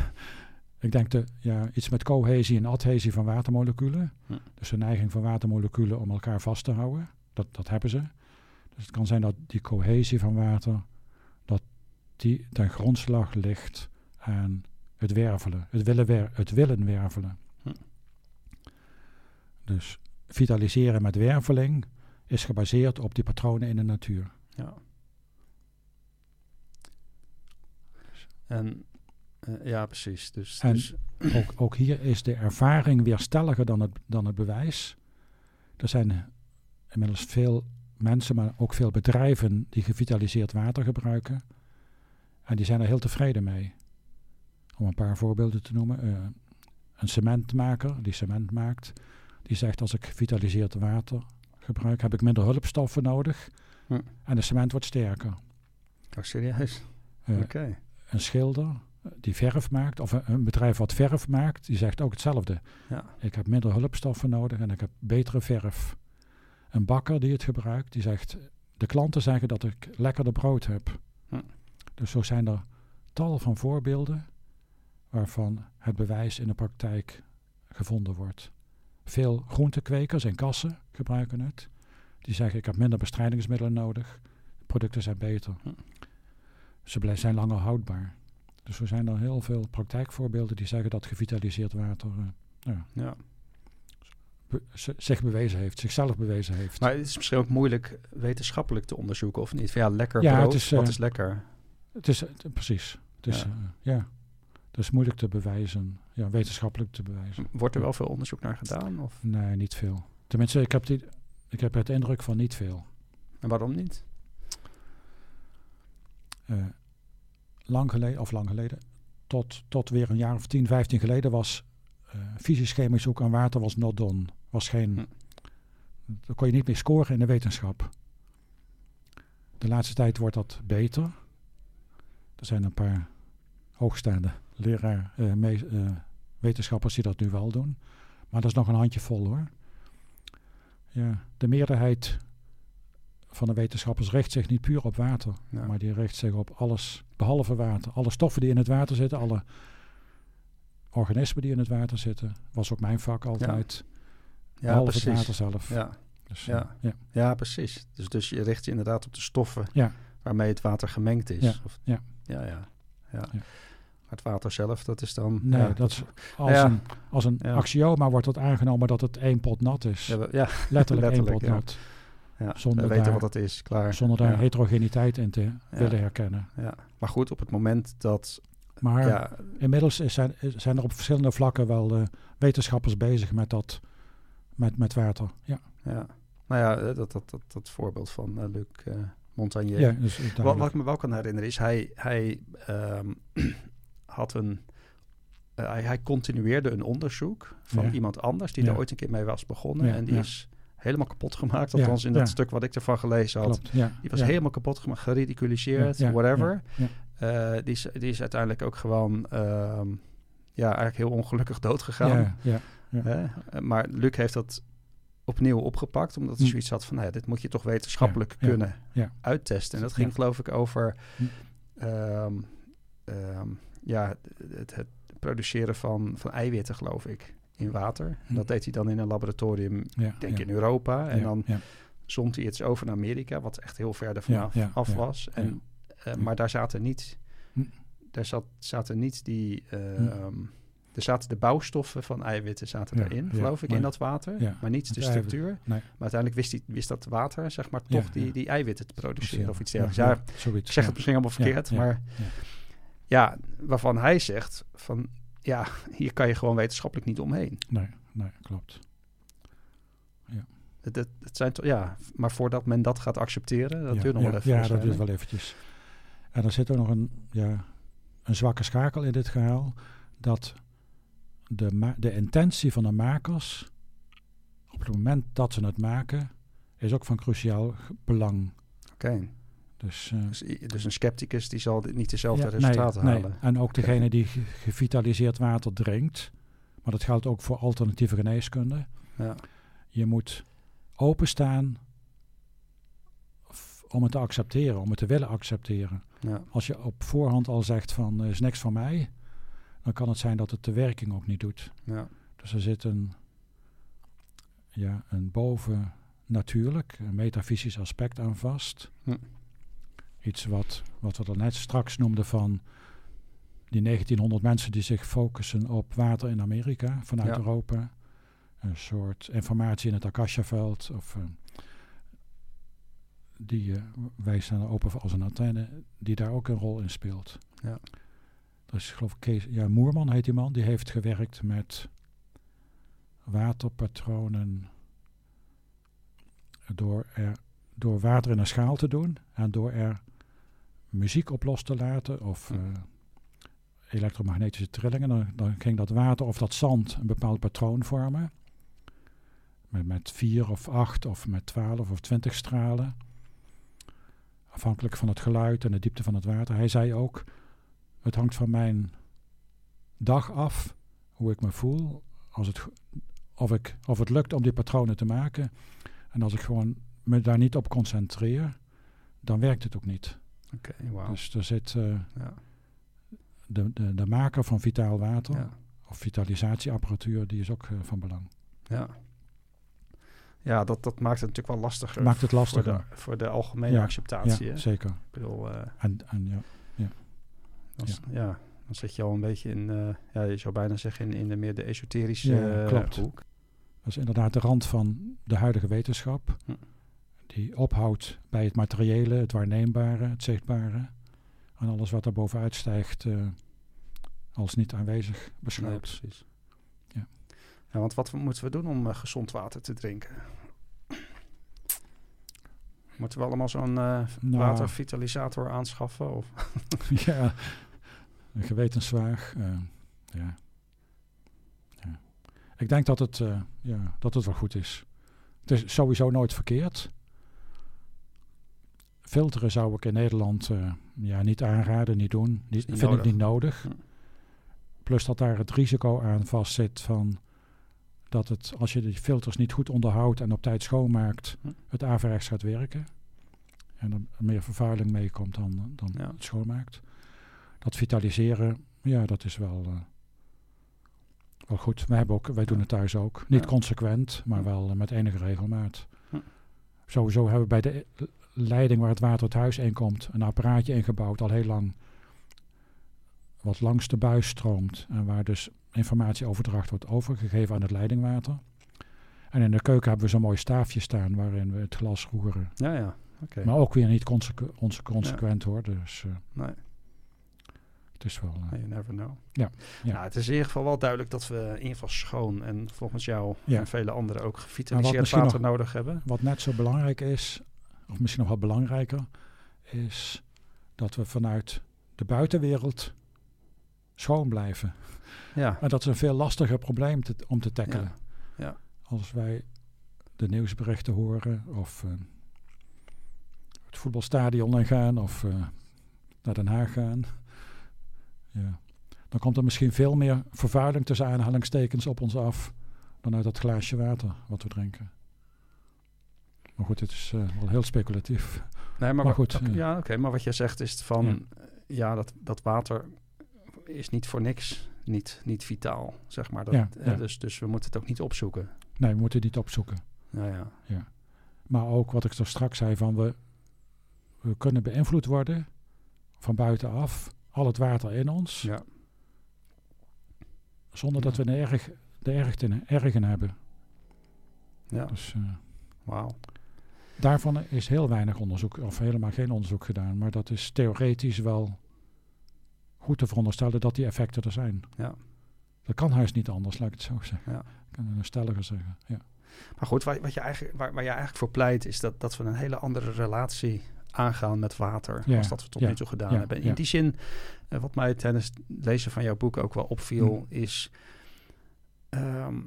Ik denk de, ja, iets met cohesie en adhesie van watermoleculen. Dus de neiging van watermoleculen om elkaar vast te houden. Dat, dat hebben ze. Dus het kan zijn dat die cohesie van water, dat die ten grondslag ligt aan het wervelen, het willen, wer het willen wervelen. Dus vitaliseren met werveling is gebaseerd op die patronen in de natuur. Ja. En ja, precies. Dus, En dus ook, ook hier is de ervaring weer stelliger dan het, dan het bewijs. Er zijn inmiddels veel mensen, maar ook veel bedrijven die gevitaliseerd water gebruiken. En die zijn er heel tevreden mee. Om een paar voorbeelden te noemen. Uh, een cementmaker die cement maakt, die zegt als ik gevitaliseerd water gebruik, heb ik minder hulpstoffen nodig. Hm. En de cement wordt sterker. oh, serieus? Uh, Oké. Een schilder die verf maakt, of een, bedrijf wat verf maakt, die zegt ook hetzelfde. Ja. Ik heb minder hulpstoffen nodig en ik heb betere verf. Een bakker die het gebruikt, die zegt, de klanten zeggen dat ik lekkerder brood heb. Dus zo zijn er tal van voorbeelden waarvan het bewijs in de praktijk gevonden wordt. Veel groentekwekers en kassen gebruiken het. Die zeggen, ik heb minder bestrijdingsmiddelen nodig. Producten zijn beter. Ze zijn langer houdbaar. Dus er zijn er heel veel praktijkvoorbeelden die zeggen dat gevitaliseerd water uh, ja, Ja. be- zich bewezen heeft, zichzelf bewezen heeft. Maar het is misschien ook moeilijk wetenschappelijk te onderzoeken of niet. Van, ja, lekker Ja, brood, het is, wat eh, is lekker? Het is het- precies. Het is, Ja. ja. ja. Het is moeilijk te bewijzen. Ja, wetenschappelijk te bewijzen. Wordt er wel veel onderzoek naar gedaan? Of? Nee, niet veel. Tenminste, ik heb, die, ik heb het indruk van niet veel. En waarom niet? Eh, lang geleden, of lang geleden, tot, tot weer een jaar of 10, 15 geleden was eh fysisch-chemisch zoek aan water was not done. Was geen, Hm. Daar kon je niet meer scoren in de wetenschap. De laatste tijd wordt dat beter. Er zijn een paar hoogstaande leraar, eh, me- eh, wetenschappers die dat nu wel doen. Maar dat is nog een handje vol hoor. Ja, de meerderheid van de wetenschappers richt zich niet puur op water. Ja. Maar die richt zich op alles behalve water. Alle stoffen die in het water zitten, alle organismen die in het water zitten. Was ook mijn vak altijd. Ja, behalve precies. het water zelf. Ja, Dus, Ja. eh, ja. ja, precies. Dus, dus je richt je inderdaad op de stoffen Ja. waarmee het water gemengd is. Ja, Of, ja. ja, ja, ja. Maar het water zelf, dat is dan... Nee, dat is als een, als een axioma wordt het aangenomen dat het één pot nat is. Ja, ja, letterlijk, één letterlijk, pot nat. Ja. Zonder we weten daar- wat dat is, klaar. Zonder daar ja. heterogeniteit in te willen herkennen. Ja. Maar goed, op het moment dat... Maar ja, inmiddels is zijn, zijn er op verschillende vlakken wel eh, wetenschappers bezig met dat, met, met water. Ja, ja. Nou ja, eh, dat, dat, dat, dat voorbeeld van eh, Luc Montagnier. ja dus Wat, wat ik me wel kan herinneren is, hij, hij ehm, had een... hij, hij continueerde een onderzoek van iemand anders die daar ooit een keer mee was begonnen. Ja, en die is helemaal kapot gemaakt. Ja, Althans in dat ja. stuk wat ik ervan gelezen had. Klopt, ja. Die was helemaal kapot gemaakt, geridiculiseerd, whatever. Eh, die, is, die is uiteindelijk ook gewoon... ehm, ja, eigenlijk heel ongelukkig dood gegaan. Ja, ja, ja. Hè? Maar Luc heeft dat opnieuw opgepakt, omdat hij Hm. zoiets had van, nou ja, dit moet je toch wetenschappelijk kunnen uittesten. En dat ging geloof ik over, Hm. ehm, ehm, ja, het, het produceren van, van eiwitten, geloof ik, in water. En Hm. dat deed hij dan in een laboratorium, ja, ik denk ja. in Europa. En dan zond hij het over naar Amerika, wat echt heel ver ervan Ja, af, was. En, eh. Maar daar zaten niet, Hm. daar zat, zaten niet die... ehm, Er zaten de bouwstoffen van eiwitten zaten Ja, erin, ja, geloof ik, in dat water. ja, maar niet de structuur. Nee. Maar uiteindelijk wist, die, wist dat water, zeg maar, toch die, die eiwitten te produceren of iets dergelijks. Ik zeg het misschien allemaal verkeerd, maar ja, waarvan hij zegt van, ja, hier kan je gewoon wetenschappelijk niet omheen. Nee, nee, klopt. Het, het, het zijn toch, ja, maar voordat men dat gaat accepteren, dat ja, duurt nog ja, wel even. Ja, dat duurt wel eventjes. En er zit ook nog een, ja, een zwakke schakel in dit verhaal. Dat de, de intentie van de makers, op het moment dat ze het maken, is ook van cruciaal belang. Oké, Dus, eh, dus, dus een scepticus die zal niet dezelfde ja, resultaten nee, halen. nee. En ook degene die ge- gevitaliseerd water drinkt. Maar dat geldt ook voor alternatieve geneeskunde. Ja. Je moet openstaan om het te accepteren, om het te willen accepteren. Ja. Als je op voorhand al zegt van er is niks van mij, dan kan het zijn dat het de werking ook niet doet. Ja. Dus er zit een, ja, een boven natuurlijk, een metafysisch aspect aan vast. Hm. Iets wat, wat we er net straks noemden van die 1900 mensen die zich focussen op water in Amerika vanuit Ja. Europa. Een soort informatie in het Akasha-veld. Of, eh, die, eh, wij staan er open voor als een antenne, die daar ook een rol in speelt. Ja. Dus ik geloof Kees, ja, Moerman heet die man, die heeft gewerkt met waterpatronen door, er, door water in een schaal te doen en door er muziek op los te laten of Hm. eh, elektromagnetische trillingen, dan, dan ging dat water of dat zand een bepaald patroon vormen. Met, met vier of acht of met twaalf of twintig stralen. Afhankelijk van het geluid en de diepte van het water. Hij zei ook, het hangt van mijn dag af, hoe ik me voel. Als het, go- of, ik, of het lukt om die patronen te maken. En als ik gewoon me daar niet op concentreer, dan werkt het ook niet. Wauw. Dus er zit eh, ja. de, de, de maker van vitaal water, Ja. of vitalisatieapparatuur, die is ook eh, van belang. Ja. Ja, dat, dat maakt het natuurlijk wel lastiger. Maakt het Voor lastiger. de, voor de algemene Ja, acceptatie. Ja, zeker. Ik bedoel, eh, En, en ja, dan, s- ja. dan zit je al een beetje in, ja, je zou bijna zeggen, in, in de meer de esoterische Ja, klopt. hoek. dat is inderdaad de rand van de huidige wetenschap. Hm. Die ophoudt bij het materiële, het waarneembare, het zichtbare. En alles wat daar bovenuit stijgt eh, als niet aanwezig Nee, beschouwt. precies. Ja. Ja, want wat moeten we doen om eh, gezond water te drinken? Moeten we allemaal zo'n Nou. watervitalisator aanschaffen? Of? ja, een gewetensvraag. ja. ja. Ik denk dat het, ja, dat het wel goed is. Het is sowieso nooit verkeerd. Filteren zou ik in Nederland eh, ja, niet aanraden, niet doen. Niet, niet vind ik niet nodig. Hm. Plus dat daar het risico aan vastzit van dat het, als je die filters niet goed onderhoudt en op tijd schoonmaakt, Hm. het averechts gaat werken. En er meer vervuiling meekomt dan, dan Ja. het schoonmaakt. Dat vitaliseren, ja, dat is wel, eh, wel goed. Wij, hebben ook, wij doen het thuis ook. Niet consequent, maar Hm. wel eh, met enige regelmaat. Sowieso hebben we bij de leiding waar het water het huis in komt, een apparaatje ingebouwd al heel lang. Wat langs de buis stroomt en waar dus informatieoverdracht wordt overgegeven aan het leidingwater. En in de keuken hebben we zo'n mooi staafje staan waarin we het glas roeren. Ja, ja. Oké. Maar ook weer niet onze consequent hoor. Dus eh, Nee, het is wel. eh, you never know. Ja, ja. Nou, het is in ieder geval wel duidelijk dat we in ieder geval schoon en volgens jou Ja. en vele anderen ook gevitaliseerd water nog- nodig hebben. Wat net zo belangrijk is, of misschien nog wat belangrijker, is dat we vanuit de buitenwereld schoon blijven. Ja, En dat is een veel lastiger probleem te- om te tackelen. Ja. Ja. Als wij de nieuwsberichten horen of eh, het voetbalstadion in gaan of eh, naar Den Haag gaan. Ja. Dan komt er misschien veel meer vervuiling tussen aanhalingstekens op ons af dan uit dat glaasje water wat we drinken. Maar goed, het is eh, wel heel speculatief. nee, maar, goed, ja. ja, oké, maar wat jij zegt is van, Ja. ja, dat, dat water is niet voor niks niet, niet vitaal, zeg maar. Dat, Ja, ja. Dus, dus we moeten het ook niet opzoeken. Nee, we moeten het niet opzoeken. Nou ja, Maar ook wat ik zo straks zei, van we, we kunnen beïnvloed worden van buitenaf. Al het water in ons. ja, Zonder dat we er erg, de erg in, erg in hebben. ja. Dus eh, wauw. Daarvan is heel weinig onderzoek, of helemaal geen onderzoek gedaan. Maar dat is theoretisch wel goed te veronderstellen dat die effecten er zijn. Ja. Dat kan huis niet anders, laat ik het zo zeggen. Ja. Ik kan het stelliger zeggen. Ja. Maar goed, waar, wat je eigenlijk, waar, waar je eigenlijk voor pleit, is dat, dat we een hele andere relatie aangaan met water. Ja, Als dat we tot ja, nu toe gedaan ja, hebben. In die zin, eh, wat mij tijdens het lezen van jouw boek ook wel opviel, Mm. is. ehm,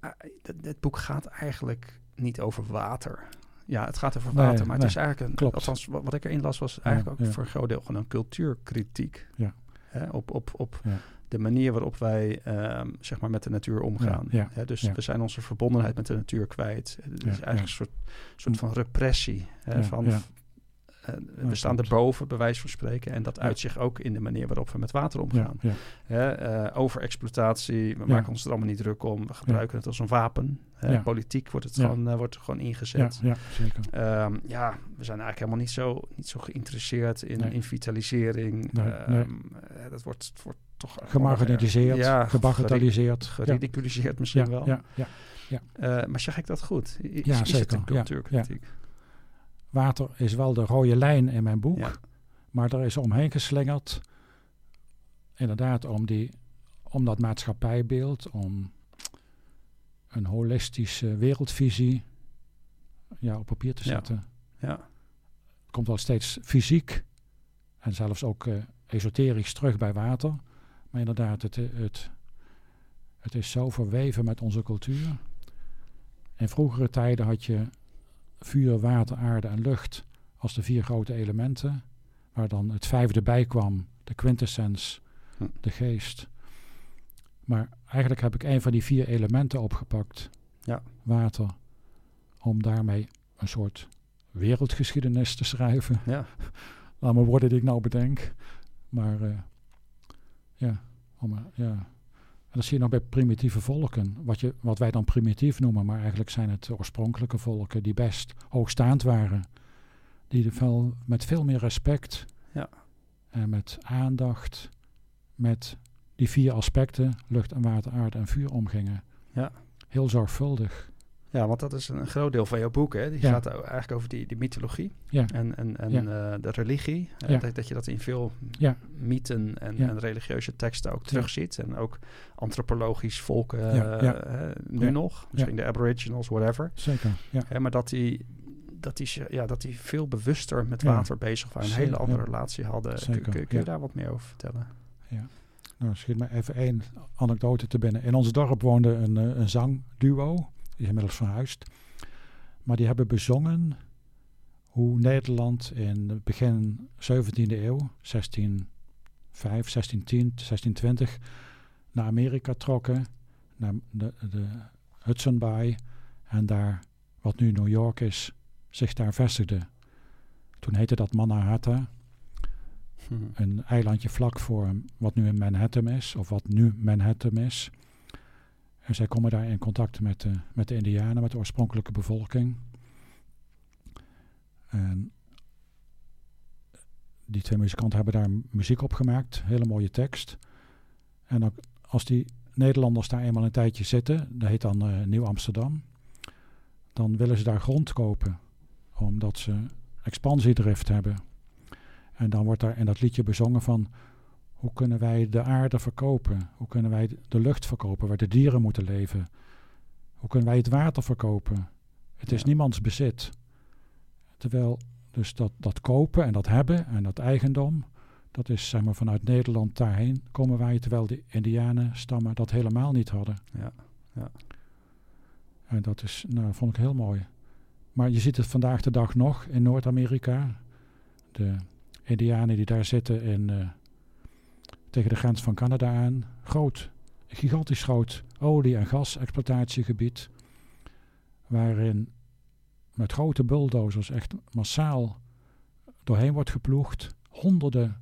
eh, het, het boek gaat eigenlijk niet over water. Ja, het gaat over Nee, water, maar nee, het is eigenlijk een. klopt. Althans, wat, wat ik erin las, was eigenlijk ook ja. voor een groot deel gewoon een cultuurkritiek. Ja. Hè, op, op, op Ja. de manier waarop wij ehm, zeg maar met de natuur omgaan. Hè, dus we zijn onze verbondenheid met de natuur kwijt. Het is eigenlijk een soort, soort van repressie. Hè, Ja, van, we Ja, staan klopt. erboven, bij wijze van spreken. En dat Ja. uit zich ook in de manier waarop we met water Ja, omgaan. ja, Hè, eh, overexploitatie, we Ja. maken ons er allemaal niet druk om. We gebruiken het als een wapen. Hè, Ja. Politiek wordt het Ja. gewoon, eh, wordt gewoon ja, ingezet. ja, zeker. Ehm, ja, we zijn eigenlijk helemaal niet zo, niet zo geïnteresseerd in, Nee. in vitalisering. Nee, Ehm, nee. eh, dat wordt, wordt toch Gemarginaliseerd, Ja, gebagatelliseerd. geri- Geridiculiseerd misschien ja, wel. ja, ja. Eh, maar zeg ik dat goed? Is, Ja, is het zeker. een Ja, cultuurkritiek? Water is wel de rode lijn in mijn boek, Ja. maar er is omheen geslingerd. Inderdaad, om, die, om dat maatschappijbeeld, om een holistische wereldvisie ja, op papier te zetten. Ja. Het komt wel steeds fysiek en zelfs ook eh, esoterisch terug bij water. Maar inderdaad, het, het, het is zo verweven met onze cultuur. In vroegere tijden had je vuur, water, aarde en lucht als de vier grote elementen. Waar dan het vijfde bij kwam, de quintessens, Hm. de geest. Maar eigenlijk heb ik een van die vier elementen opgepakt. Ja. Water. Om daarmee een soort wereldgeschiedenis te schrijven. Ja. Laat maar woorden die ik nou bedenk. Maar eh, ja, om, eh, ja. En dat zie je nog bij primitieve volken. Wat, je, wat wij dan primitief noemen, maar eigenlijk zijn het oorspronkelijke volken die best hoogstaand waren. Die er veel, met veel meer respect Ja. en met aandacht met die vier aspecten, lucht en water, aarde en vuur, omgingen. Ja. Heel zorgvuldig. Ja, want dat is een, groot deel van jouw boek. Hè? Die Ja. gaat eigenlijk over die, die mythologie Ja, en, en, en Ja. eh, de religie. Eh, Ja. dat, dat je dat in veel Ja. mythen en, Ja. en religieuze teksten ook Ja. terugziet. En ook antropologisch volken Ja, eh, ja. nu Ja. nog. Misschien de aboriginals, whatever. zeker. Ja. Maar dat die, dat, die, ja, dat die veel bewuster met Ja. water bezig waren. Een Zeker, hele andere ja. relatie hadden. Kun- Zeker, kun, kun je ja. daar wat meer over vertellen? Nou, schiet me even één anekdote te binnen. In ons dorp woonde een, een zangduo. Die is inmiddels verhuisd. Maar die hebben bezongen hoe Nederland in het begin 17e eeuw, 1605, 1610, 1620, naar Amerika trokken. Naar de, de Hudson Bay. En daar, wat nu New York is, zich daar vestigde. Toen heette dat Manhattan Hm. een eilandje vlak voor wat nu in Manhattan is, of wat nu Manhattan is. En zij komen daar in contact met de, met de Indianen, met de oorspronkelijke bevolking. En die twee muzikanten hebben daar muziek op gemaakt, hele mooie tekst. En ook als die Nederlanders daar eenmaal een tijdje zitten, dat heet dan eh, Nieuw Amsterdam, dan willen ze daar grond kopen, omdat ze expansiedrift hebben. En dan wordt daar in dat liedje bezongen van hoe kunnen wij de aarde verkopen? Hoe kunnen wij de lucht verkopen waar de dieren moeten leven? Hoe kunnen wij het water verkopen? Het is niemands bezit. Terwijl dus dat, dat kopen en dat hebben en dat eigendom, dat is zeg maar vanuit Nederland daarheen komen wij, terwijl de Indianen stammen dat helemaal niet hadden. Ja, ja. En dat is, nou, vond ik heel mooi. Maar je ziet het vandaag de dag nog in Noord-Amerika. De Indianen die daar zitten in, eh, tegen de grens van Canada aan. Groot, gigantisch groot olie- en gasexploitatiegebied. Waarin met grote bulldozers echt massaal doorheen wordt geploegd. Honderden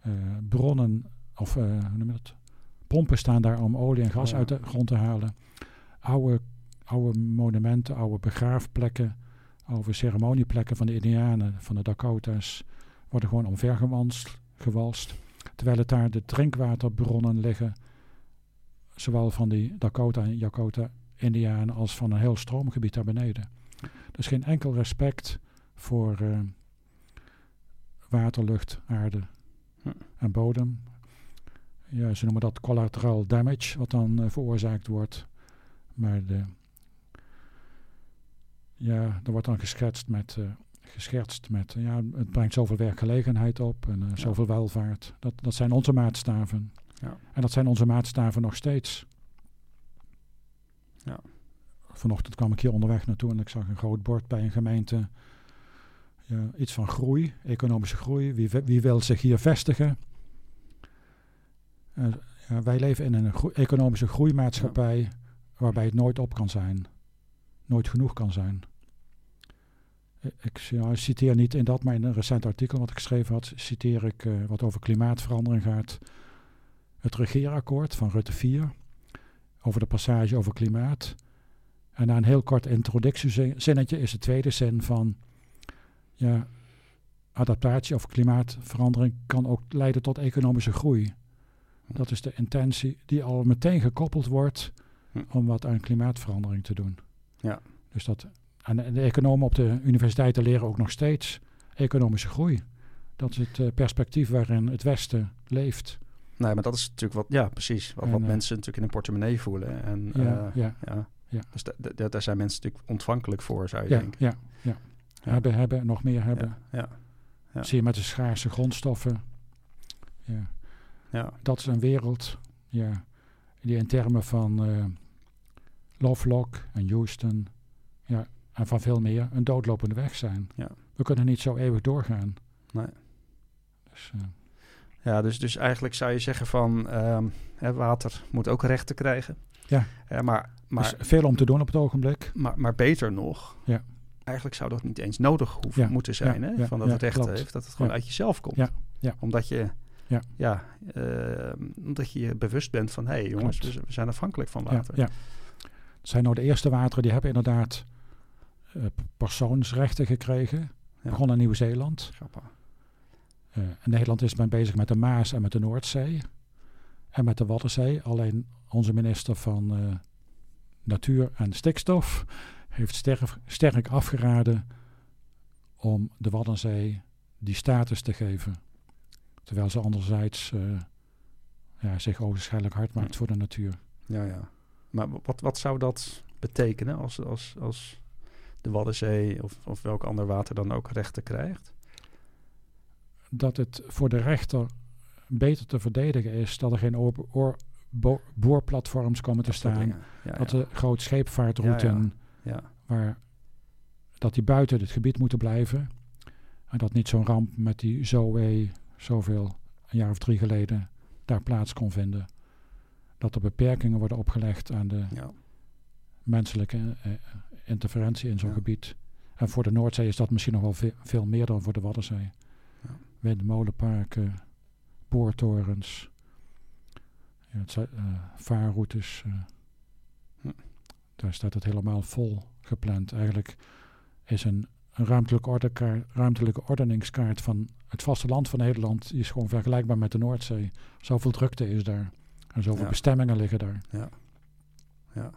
eh, bronnen, of eh, hoe noem je dat? Pompen staan daar om olie en gas Ja. uit de grond te halen. Oude, oude monumenten, oude begraafplekken, oude ceremonieplekken van de Indianen, van de Dakota's, worden gewoon omvergewalst, gewalst. Terwijl het daar de drinkwaterbronnen liggen, zowel van die Dakota en Jakota Indianen als van een heel stroomgebied daar beneden. Dus geen enkel respect voor eh, water, lucht, aarde Hm. en bodem. Ja, ze noemen dat collateral damage, wat dan eh, veroorzaakt wordt. Maar de, ja, er wordt dan geschetst met, eh, geschertst met, ja, het brengt zoveel werkgelegenheid op en eh, zoveel welvaart. Dat, dat zijn onze maatstaven. Ja. En dat zijn onze maatstaven nog steeds. Ja. Vanochtend kwam ik hier onderweg naartoe en ik zag een groot bord bij een gemeente. Ja, iets van groei, economische groei. Wie, wie wil zich hier vestigen? Eh, Ja, wij leven in een economische groeimaatschappij waarbij het nooit op kan zijn. Nooit genoeg kan zijn. I- Ik citeer niet in dat, maar in een recent artikel wat ik geschreven had, citeer ik eh, wat over klimaatverandering gaat. Het regeerakkoord van Rutte 4 over de passage over klimaat. En na een heel kort introductiezinnetje is de tweede zin van ja, adaptatie of klimaatverandering kan ook leiden tot economische groei. Dat is de intentie die al meteen gekoppeld wordt Hm. om wat aan klimaatverandering te doen. Ja. Dus dat, en de- economen op de universiteiten leren ook nog steeds economische groei. Dat is het eh, perspectief waarin het Westen leeft. Nee, maar dat is natuurlijk wat, ja, precies. Wat, En, wat eh, mensen natuurlijk in hun portemonnee voelen. En Ja, eh, ja, ja. Ja. Dus da- da- daar zijn mensen natuurlijk ontvankelijk voor, zou je ja, denken. ja, ja. Ja. Hebben, hebben, nog meer hebben. Ja, ja. Zie je met de schaarse grondstoffen. Ja. ja. Dat is een wereld ja, die in termen van Lovelock en Houston ja, en van veel meer een doodlopende weg zijn. Ja. We kunnen niet zo eeuwig doorgaan. Nee. Dus, eh, Ja, dus, dus eigenlijk zou je zeggen van ehm, water moet ook rechten krijgen. Ja. Eh, maar, maar, is veel om te doen op het ogenblik. maar, maar beter nog, Ja. eigenlijk zou dat niet eens nodig hoeven Ja, moeten zijn. ja, hè? van dat het recht klopt. heeft, dat het gewoon uit jezelf komt. Ja, ja. Omdat je Ja. ja, ehm, omdat je je bewust bent van hé hey, jongens, we, we zijn afhankelijk van water. ja. Het zijn nou de eerste wateren die hebben inderdaad persoonsrechten gekregen. Ja. Begon in Nieuw-Zeeland. Grappig. Eh, in Nederland is men bezig met de Maas en met de Noordzee. En met de Waddenzee. Alleen onze minister van eh, Natuur en Stikstof heeft sterk, sterk afgeraden om de Waddenzee die status te geven. Terwijl ze anderzijds eh, ja, zich ogenschijnlijk hard maakt voor de natuur. Ja, ja. Maar wat, wat zou dat betekenen als, als, als de Waddenzee of, of welk ander water dan ook rechten krijgt? dat het voor de rechter beter te verdedigen is dat er geen oor- oor- bo- boorplatforms komen te Dat staan. Ja, Dat ja. de groot scheepvaartrouten, ja. waar, dat die buiten het gebied moeten blijven. En dat niet zo'n ramp met die Zoe, zoveel, een jaar of drie geleden, daar plaats kon vinden. Dat er beperkingen worden opgelegd aan de menselijke eh, interventie in zo'n Ja. gebied. En voor de Noordzee is dat misschien nog wel ve- veel meer dan voor de Waddenzee. Ja. Windmolenparken, boortorens, ja, het zijn, eh, vaarroutes. eh. Daar staat het helemaal vol gepland. Eigenlijk is een, een ruimtelijke, ruimtelijke ordeningskaart van het vasteland van Nederland... die is gewoon vergelijkbaar met de Noordzee. Zoveel drukte is daar. En zoveel bestemmingen liggen daar. Ja. Ja.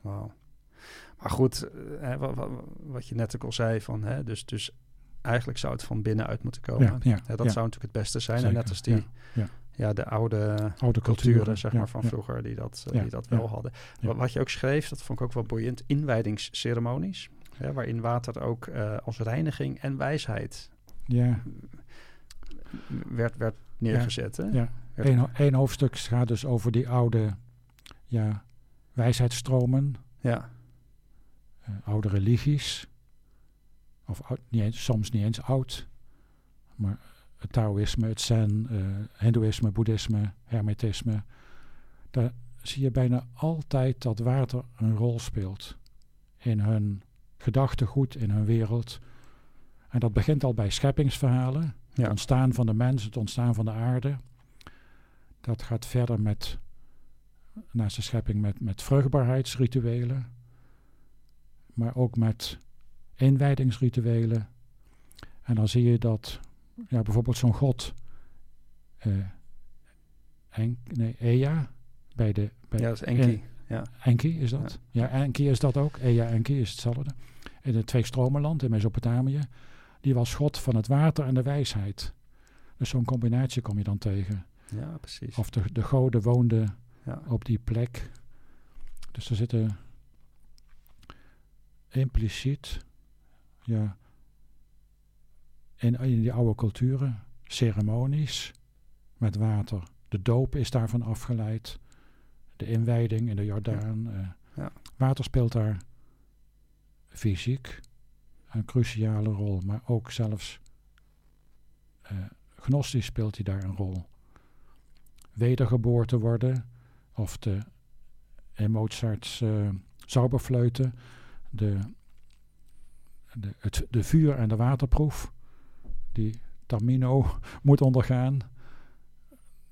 Wauw. Maar goed, eh, hè, wa- wa- wat je net ook al zei, van, hè, dus, dus eigenlijk zou het van binnenuit moeten komen. Ja, dat zou natuurlijk het beste zijn. En net als die, ja, de oude Oude culturen, culturen, zeg maar, van vroeger, die dat, eh, die dat wel hadden. Wat je ook schreef, dat vond ik ook wel boeiend, inwijdingsceremonies. Hè, waarin water ook eh, als reiniging en wijsheid Ja, werd, werd neergezet. Ja. Eén, één hoofdstuk gaat dus over die oude ja, wijsheidsstromen, ja, oude religies. Of oud- niet eens, soms niet eens oud. Maar het Taoïsme, het Zen, eh Hindoeïsme, Boeddhisme, Hermetisme. Daar zie je bijna altijd dat water een rol speelt. In hun gedachtegoed, in hun wereld. En dat begint al bij scheppingsverhalen. Het ontstaan van de mens, het ontstaan van de aarde. Dat gaat verder met, naast de schepping, met, met vruchtbaarheidsrituelen. Maar ook met inwijdingsrituelen. En dan zie je dat ja, bijvoorbeeld zo'n god, eh, En, nee, Ea, bij de, bij ja, dat is Enki. Ja, Enki is dat. Ja, Enki is dat ook. Ea Enki is hetzelfde. In het Tweestromenland in Mesopotamië. Die was god van het water en de wijsheid. Dus zo'n combinatie kom je dan tegen. ja precies. Of de, de goden woonden ja. op die plek. Dus er zitten impliciet, ja, in, in die oude culturen, ceremonies met water. De doop is daarvan afgeleid. De inwijding in de Jordaan. eh. Ja. Water speelt daar fysiek een cruciale rol, maar ook zelfs eh, gnostisch speelt hij daar een rol. wedergeboorte worden. Of de in Mozart's uh, Zauberfleuten, de, de, het, de vuur- en de waterproef, die Tamino moet ondergaan.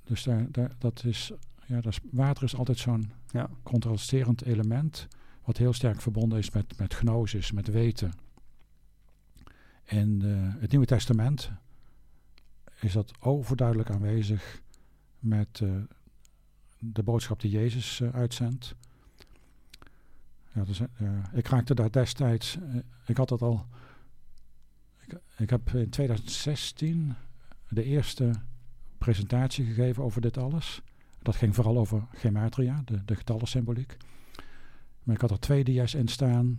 Dus daar, daar, dat is, ja, dat is, water is altijd zo'n ja. contrasterend element, wat heel sterk verbonden is met, met gnosis, met weten. In uh, het Nieuwe Testament is dat overduidelijk aanwezig met uh, de boodschap die Jezus uh, uitzendt. Ja, dus, ik raakte daar destijds, ik had dat al, ik, ik heb in 2016 de eerste presentatie gegeven over dit alles. Dat ging vooral over gematria, de, de getallensymboliek. Maar ik had er twee dia's in staan.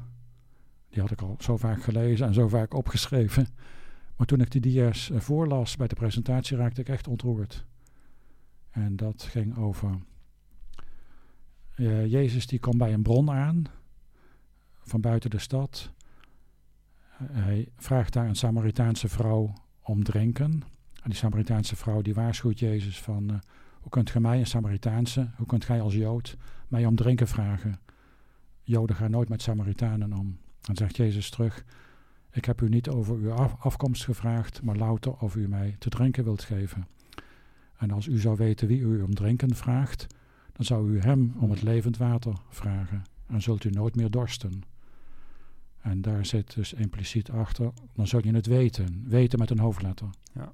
Die had ik al zo vaak gelezen en zo vaak opgeschreven. Maar toen ik die dia's uh, voorlas bij de presentatie, raakte ik echt ontroerd. En dat ging over. Jezus die kwam bij een bron aan, van buiten de stad. Hij vraagt daar een Samaritaanse vrouw om drinken. En die Samaritaanse vrouw die waarschuwt Jezus van... hoe kunt gij mij, een Samaritaanse, hoe kunt gij als Jood mij om drinken vragen? Joden gaan nooit met Samaritanen om. Dan zegt Jezus terug, ik heb u niet over uw afkomst gevraagd, maar louter of u mij te drinken wilt geven. En als u zou weten wie u om drinken vraagt, dan zou u hem om het levend water vragen en zult u nooit meer dorsten. En daar zit dus impliciet achter, dan zul je het weten. Weten met een hoofdletter. Ja.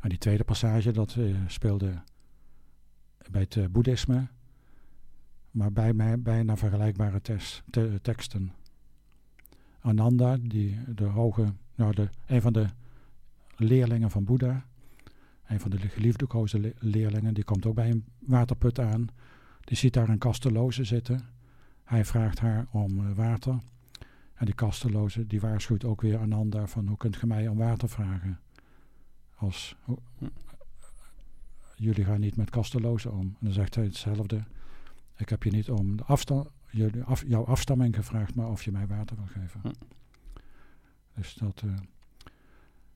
En die tweede passage, dat uh, speelde bij het uh, boeddhisme, maar bij mij bijna vergelijkbare tes, te, teksten. Ananda, die de hoge, nou de, een van de leerlingen van Boeddha, een van de geliefde leerlingen, die komt ook bij een waterput aan. Die ziet daar een kasteloze zitten. Hij vraagt haar om uh, water. En die kasteloze die waarschuwt ook weer Ananda van hoe kunt ge mij om water vragen? Als ho, jullie gaan niet met kastelozen om. En dan zegt hij hetzelfde. Ik heb je niet om de afstand, jullie af, jouw afstamming gevraagd, maar of je mij water wil geven. Hm. Dus dat. Uh,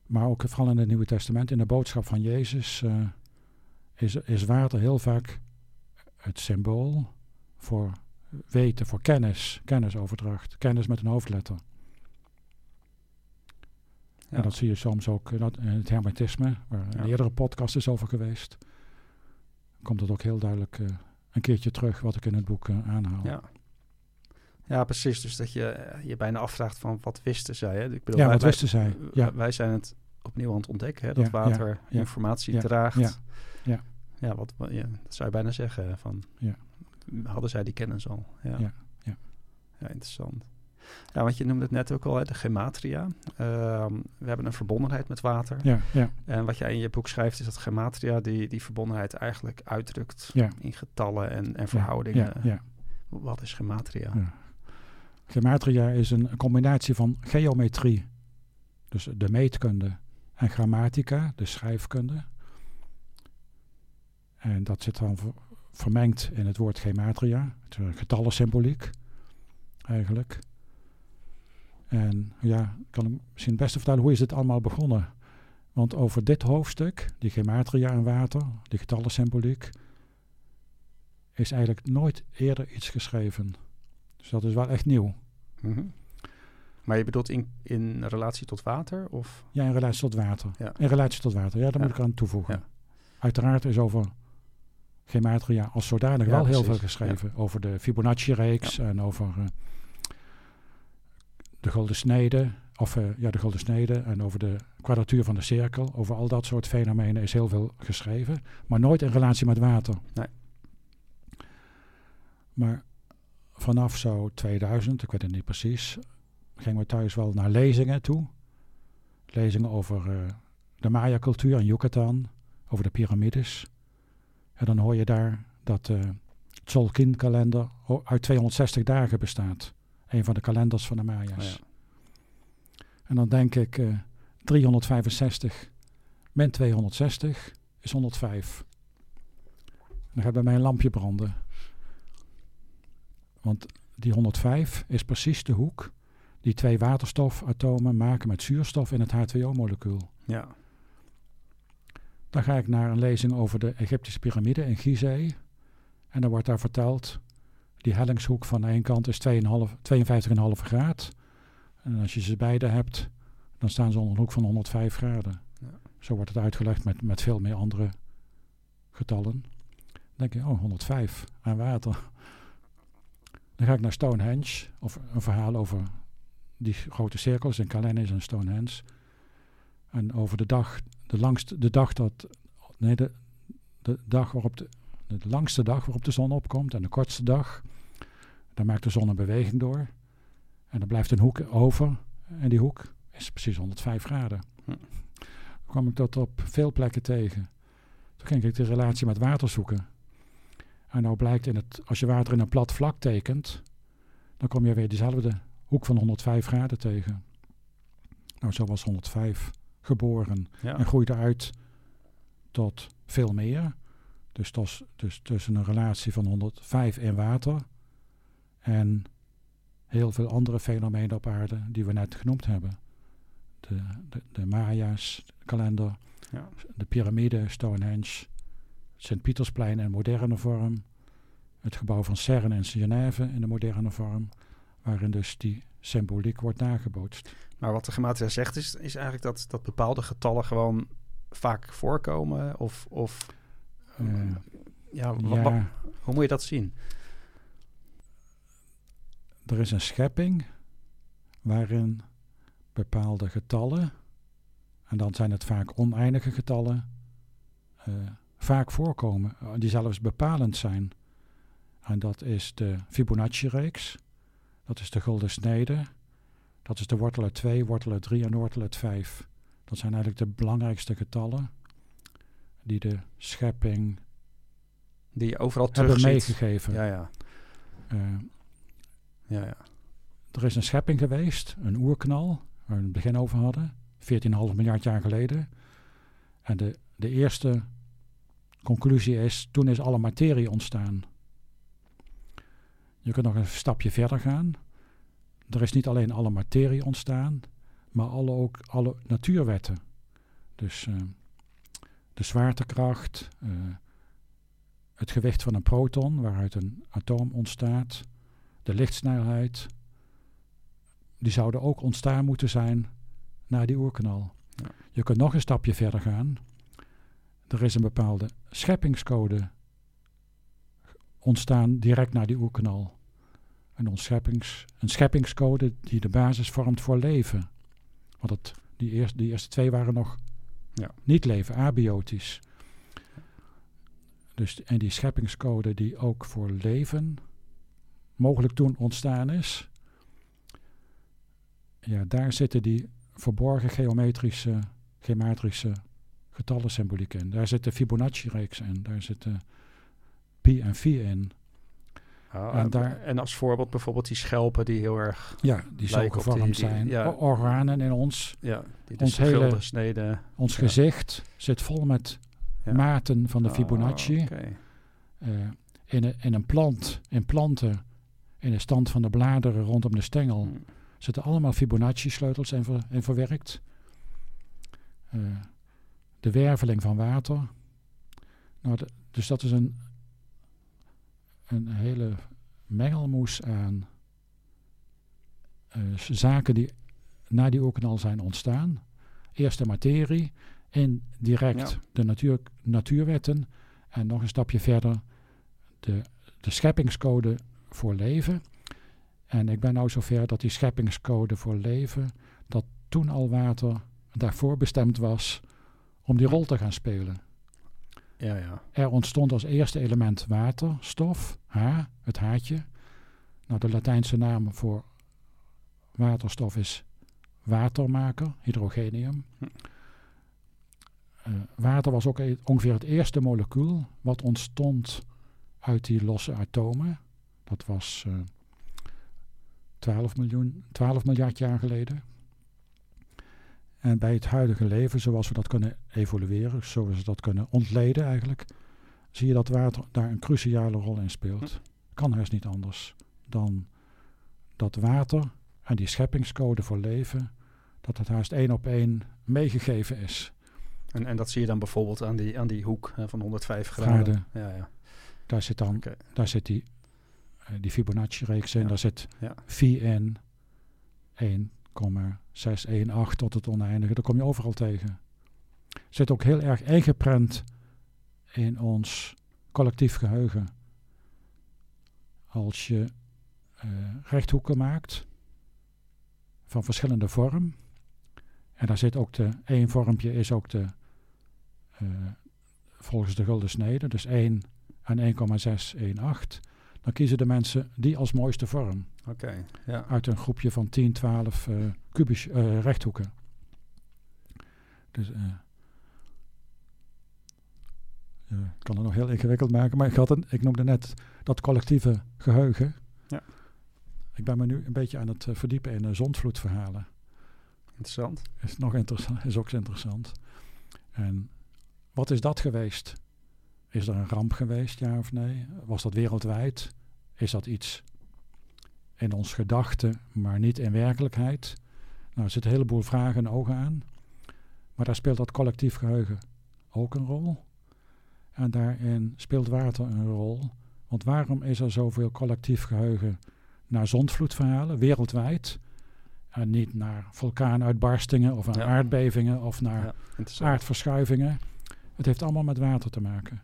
maar ook vooral in het Nieuwe Testament, in de boodschap van Jezus, uh, is, is water heel vaak het symbool voor weten, voor kennis, kennisoverdracht, kennis met een hoofdletter. Ja. En dat zie je soms ook dat, in het hermetisme, waar ja. een eerdere podcast is over geweest. Komt dat ook heel duidelijk uh, een keertje terug wat ik in het boek uh, aanhaal. Ja. ja, precies. Dus dat je je bijna afvraagt van wat wisten zij? Hè? Ik bedoel, ja, wij, wat wisten zij? Ja. Wij zijn het opnieuw aan het ontdekken, hè? dat ja, water informatie draagt. Ja, ja. ja wat ja, dat zou je bijna zeggen. Van, ja. Hadden zij die kennis al? Ja, ja. ja. interessant. Ja, want je noemde het net ook al, hè, de gematria. Ehm, we hebben een verbondenheid met water. Ja, ja. En wat jij in je boek schrijft is dat gematria die, die verbondenheid eigenlijk uitdrukt ja. in getallen en, en verhoudingen. Ja, ja, Wat is gematria? Gematria is een combinatie van geometrie, dus de meetkunde, en grammatica, de schrijfkunde. En dat zit dan vermengd in het woord gematria, het getallensymboliek eigenlijk. En ja, ik kan misschien het beste vertellen hoe is dit allemaal begonnen. Want over dit hoofdstuk, die gematria en water, die getallensymboliek, is eigenlijk nooit eerder iets geschreven. Dus dat is wel echt nieuw. Mm -hmm. Maar je bedoelt in, in relatie tot water? Of? Ja, in relatie tot water. Ja. In relatie tot water, ja, daar ja. moet ik aan toevoegen. Ja. Uiteraard is over gematria als zodanig wel precies. heel veel geschreven. Over de Fibonacci-reeks en over... Uh, de Golden Snede, of uh, ja, de Golden Snede en over de kwadratuur van de cirkel. Over al dat soort fenomenen is heel veel geschreven, maar nooit in relatie met water. Nee. Maar vanaf zo 2000, ik weet het niet precies, gingen we thuis wel naar lezingen toe. Lezingen over uh, de Maya-cultuur in Yucatan, over de piramides. En dan hoor je daar dat de uh, Tzolkin-kalender uit 260 dagen bestaat. Een van de kalenders van de Maya's. Oh ja. En dan denk ik, uh, 365 min 260 is 105. Dan gaat bij mij een lampje branden. Want die 105 is precies de hoek die twee waterstofatomen maken met zuurstof in het H2O-molecuul. Ja. Dan ga ik naar een lezing over de Egyptische piramide in Gizeh. En dan wordt daar verteld, die hellingshoek van de ene kant is 2,5 52,5 graad. En als je ze beide hebt, dan staan ze onder een hoek van 105 graden. Ja. Zo wordt het uitgelegd met, met veel meer andere getallen. Dan denk je, oh, 105 aan water. Dan ga ik naar Stonehenge, of een verhaal over die grote cirkels in Calanes en Stonehenge. En over de dag, de langste, de dag dat, nee, de, de dag waarop de, de langste dag waarop de zon opkomt en de kortste dag. Dan maakt de zon een beweging door. En dan blijft een hoek over. En die hoek is precies 105 graden. Hm. Dan kwam ik dat op veel plekken tegen. Toen ging ik de relatie met water zoeken. En nou blijkt in het, als je water in een plat vlak tekent, dan kom je weer diezelfde hoek van 105 graden tegen. Nou, zo was 105 geboren Ja. en groeide uit tot veel meer. Dus, tos, dus tussen een relatie van 105 in water en heel veel andere fenomenen op aarde die we net genoemd hebben. De, de, de Maya's kalender, Ja. de piramide, Stonehenge, Sint-Pietersplein in moderne vorm, het gebouw van CERN in Genève in de moderne vorm, waarin dus die symboliek wordt nagebootst. Maar wat de gematia zegt is, is eigenlijk dat, dat bepaalde getallen gewoon vaak voorkomen. Of, of Eh, ja, hoe moet je dat zien? er is een schepping waarin bepaalde getallen, en dan zijn het vaak oneindige getallen, eh, vaak voorkomen, eh, die zelfs bepalend zijn. En dat is de Fibonacci-reeks, dat is de gulden snede, dat is de wortel uit 2, wortel uit 3 en wortel uit 5. Dat zijn eigenlijk de belangrijkste getallen die de schepping Die je overal hebben meegegeven. Ja, ja. Eh, ja, ja. Er is een schepping geweest, een oerknal, waar we het begin over hadden, 14,5 miljard jaar geleden. En de, de eerste conclusie is, toen is alle materie ontstaan. Je kunt nog een stapje verder gaan. Er is niet alleen alle materie ontstaan, maar alle, ook alle natuurwetten. Dus eh, de zwaartekracht, eh, het gewicht van een proton, waaruit een atoom ontstaat, de lichtsnelheid, die zouden ook ontstaan moeten zijn na die oerknal. Ja. Je kunt nog een stapje verder gaan. Er is een bepaalde scheppingscode ontstaan direct na die oerknal. Een, ontscheppings, een scheppingscode die de basis vormt voor leven. Want het, die, eerste, die eerste twee waren nog Ja. niet leven, abiotisch. Dus, en die scheppingscode die ook voor leven mogelijk toen ontstaan is. Ja, daar zitten die verborgen geometrische, geometrische getallensymboliek in. Daar zit de Fibonacci-reeks in. Daar zitten en phi in. Ah, En en, daar- en als voorbeeld bijvoorbeeld die schelpen die heel erg... Ja, die zo die- gevormd die- zijn. ja. O- Organen in ons. Ja, die Ons dus hele-. Ons Ja. gezicht zit vol met Ja. maten van de Ah, Fibonacci. Eh, in, een, in een plant, in planten, in de stand van de bladeren rondom de stengel, Hm. zitten allemaal Fibonacci-sleutels in, ver- in verwerkt. Eh, de werveling van water. Nou, de- dus dat is een, een hele mengelmoes aan eh, zaken die na die oerknal zijn ontstaan. Eerst de materie, indirect Ja. de natuur, natuurwetten en nog een stapje verder de, de scheppingscode voor leven. En ik ben nou zover dat die scheppingscode voor leven, dat toen al water daarvoor bestemd was om die rol te gaan spelen. Ja, ja. Er ontstond als eerste element waterstof, H, het haatje. Nou, de Latijnse naam voor waterstof is watermaker, hydrogenium. Hm. Eh, water was ook e- ongeveer het eerste molecuul wat ontstond uit die losse atomen. Dat was eh 12, miljoen, 12 miljard jaar geleden. En bij het huidige leven, zoals we dat kunnen evolueren, zoals we dat kunnen ontleden eigenlijk, zie je dat water daar een cruciale rol in speelt. Kan haast niet anders dan dat water en die scheppingscode voor leven, dat het haast één op één meegegeven is. En, en dat zie je dan bijvoorbeeld aan die, aan die hoek hè, van 105 graden. Ja, ja. Daar zit dan daar zit die, eh, die Fibonacci-reeks in. Ja. Daar zit Ja. phi in 1,618 tot het oneindige. Dat kom je overal tegen. Zit ook heel erg ingeprent in ons collectief geheugen. Als je eh, rechthoeken maakt van verschillende vorm. En daar zit ook de, één vormpje is ook de, eh, volgens de gulden snede, dus 1 en 1,618. Dan kiezen de mensen die als mooiste vorm Oké, ja. uit een groepje van 10, 12 eh kubisch, eh, rechthoeken. Dus eh, ik kan het nog heel ingewikkeld maken, maar ik, had een, ik noemde net dat collectieve geheugen. Ja. Ik ben me nu een beetje aan het eh, verdiepen in uh, zondvloedverhalen. Interessant. Is nog interessant, is ook interessant. En wat is dat geweest? Is er een ramp geweest, ja of nee? Was dat wereldwijd? Is dat iets in ons gedachten, maar niet in werkelijkheid? Nou, er zitten een heleboel vragen en ogen aan. Maar daar speelt dat collectief geheugen ook een rol. En daarin speelt water een rol. Want waarom is er zoveel collectief geheugen naar zondvloedverhalen wereldwijd? En niet naar vulkaanuitbarstingen of naar Ja. aardbevingen of naar Ja, aardverschuivingen. Het heeft allemaal met water te maken.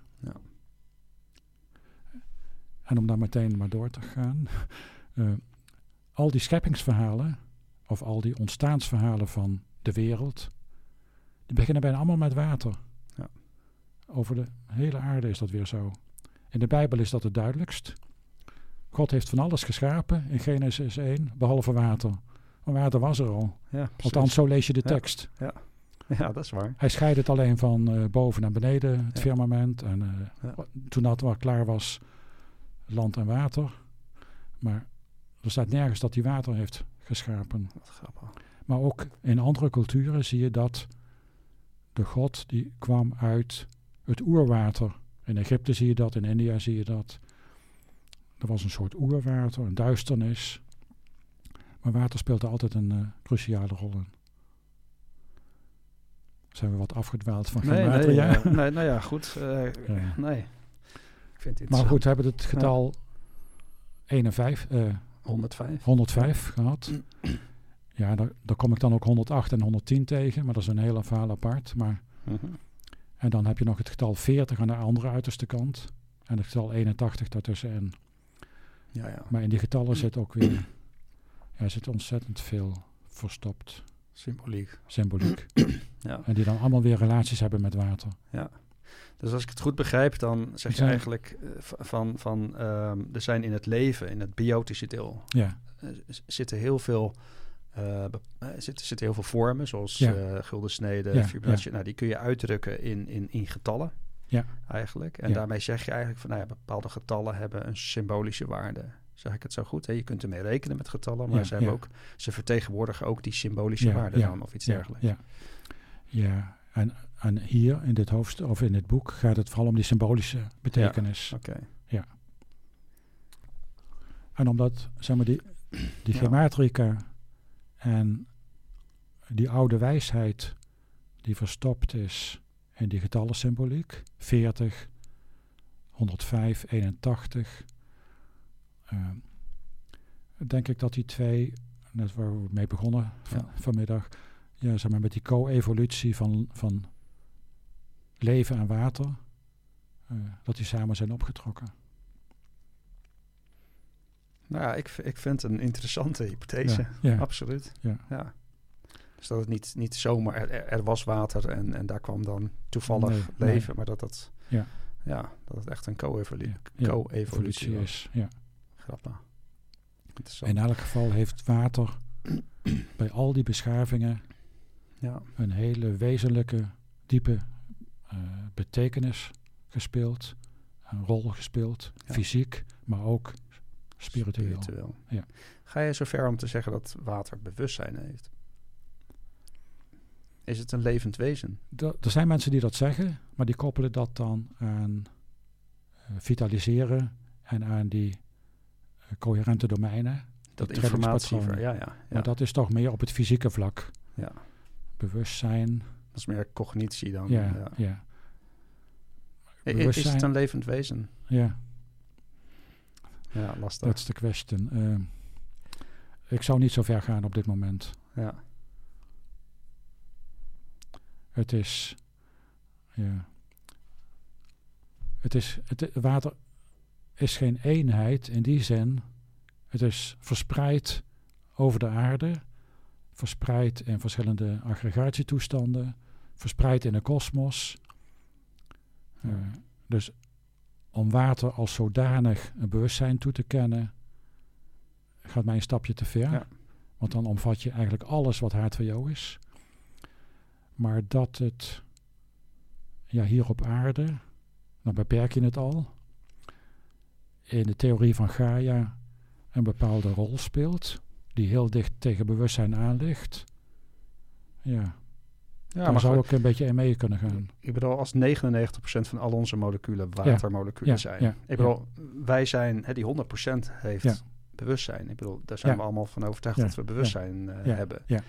Ja. En om daar meteen maar door te gaan. eh, al die scheppingsverhalen, of al die ontstaansverhalen van de wereld, die beginnen bijna allemaal met water. Ja. Over de hele aarde is dat weer zo. In de Bijbel is dat het duidelijkst. God heeft van alles geschapen in Genesis 1, behalve water. Maar water was er al. Ja. Althans, zo lees je de Ja. tekst. Ja, dat is waar. Hij scheidde het alleen van eh, boven naar beneden, het Ja. firmament. En eh, Ja. toen dat wel klaar was, land en water. Maar er staat nergens dat hij water heeft geschapen. Wat grappig. Maar ook in andere culturen zie je dat de god die kwam uit het oerwater. In Egypte zie je dat, in India zie je dat. Er was een soort oerwater, een duisternis. Maar water speelt er altijd een eh, cruciale rol in. Zijn we wat afgedwaald van Nee, water? nee, ja. nee, nou ja, goed. eh, Ja. Nee. Ik vind dit Maar zo- goed, we hebben het getal 1 en 5, eh, 105. 105 gehad. Ja, daar, daar kom ik dan ook 108 en 110 tegen, maar dat is een hele verhaal apart. Maar, Mhm. en dan heb je nog het getal 40 aan de andere uiterste kant. En het getal 81 daartussenin. Ja, ja. Maar in die getallen zit ook weer ja, zit ontzettend veel verstopt Symboliek. symboliek. Ja. En die dan allemaal weer relaties hebben met water. Dus als ik het goed begrijp, dan zeg je eigenlijk eh, van, van ehm, er zijn in het leven, in het biotische deel, Ja, eh, zitten heel veel. eh, zitten, zitten heel veel vormen, zoals Ja. eh gulden snede, Ja, Fibonacci. Nou, die kun je uitdrukken in, in, in getallen. Ja. Eigenlijk. En daarmee zeg je eigenlijk van nou ja, bepaalde getallen hebben een symbolische waarde. Zeg ik het zo goed? Hè? Je kunt ermee rekenen met getallen, maar Ja, ze, hebben ja. ook, ze vertegenwoordigen ook die symbolische Ja, waarde dan of iets dergelijks. Ja, ja. En, en hier in dit hoofdstuk of in dit boek gaat het vooral om die symbolische betekenis. Oké. En omdat, zeg maar, die, die Ja. gematrica en die oude wijsheid die verstopt is in die getallensymboliek, 40, 105, 81, eh, denk ik dat die twee, net waar we mee begonnen van, Ja. vanmiddag, ja, zeg maar, met die co-evolutie van, van leven en water, eh, dat die samen zijn opgetrokken. Nou ja, ik, ik vind het een interessante hypothese. Ja, ja. Absoluut. Ja. Dus dat het niet, niet zomaar, er, er- was water en, en daar kwam dan toevallig Nee, leven, nee. maar dat dat, Ja. ja, dat het echt een co-evolu- Ja, ja, co-evolutie evolutie was. is. Ja. Grappig. In elk geval heeft water bij al die beschavingen ja, een hele wezenlijke, diepe betekenis gespeeld. Een rol gespeeld, Ja. fysiek, maar ook spiritueel. spiritueel. Ja. Ga je zover om te zeggen dat water bewustzijn heeft? Is het een levend wezen? Er zijn mensen die dat zeggen, maar die koppelen dat dan aan eh, vitaliseren en aan die eh, coherente domeinen. Dat Die informatie, trainingspatronen. ja, ja, ja. Maar dat is toch meer op het fysieke vlak. Ja. Bewustzijn, Dat is meer cognitie dan. Ja, ja. Is het een levend wezen? ja. Ja, lastig. Dat is de question. Ehm, ik zou niet zo ver gaan op dit moment. Ja. Het is. Ja. Het is. Het, water is geen eenheid in die zin. Het is verspreid over de aarde. Verspreid in verschillende aggregatietoestanden. Verspreid in de kosmos. Eh, dus om water als zodanig een bewustzijn toe te kennen, gaat mij een stapje te ver. Ja. Want dan omvat je eigenlijk alles wat H2O is. Maar dat het ja, hier op aarde, dan beperk je het al, in de theorie van Gaia een bepaalde rol speelt, die heel dicht tegen bewustzijn aan ligt. Ja, Ja, maar zou ik een beetje in mee kunnen gaan. ik bedoel, als 99% van al onze moleculen watermoleculen Ja, zijn. ja, ik bedoel, wij zijn, hè, die 100% heeft bewustzijn. Ik bedoel, daar zijn we allemaal van overtuigd dat we bewustzijn eh, ja, hebben. ja.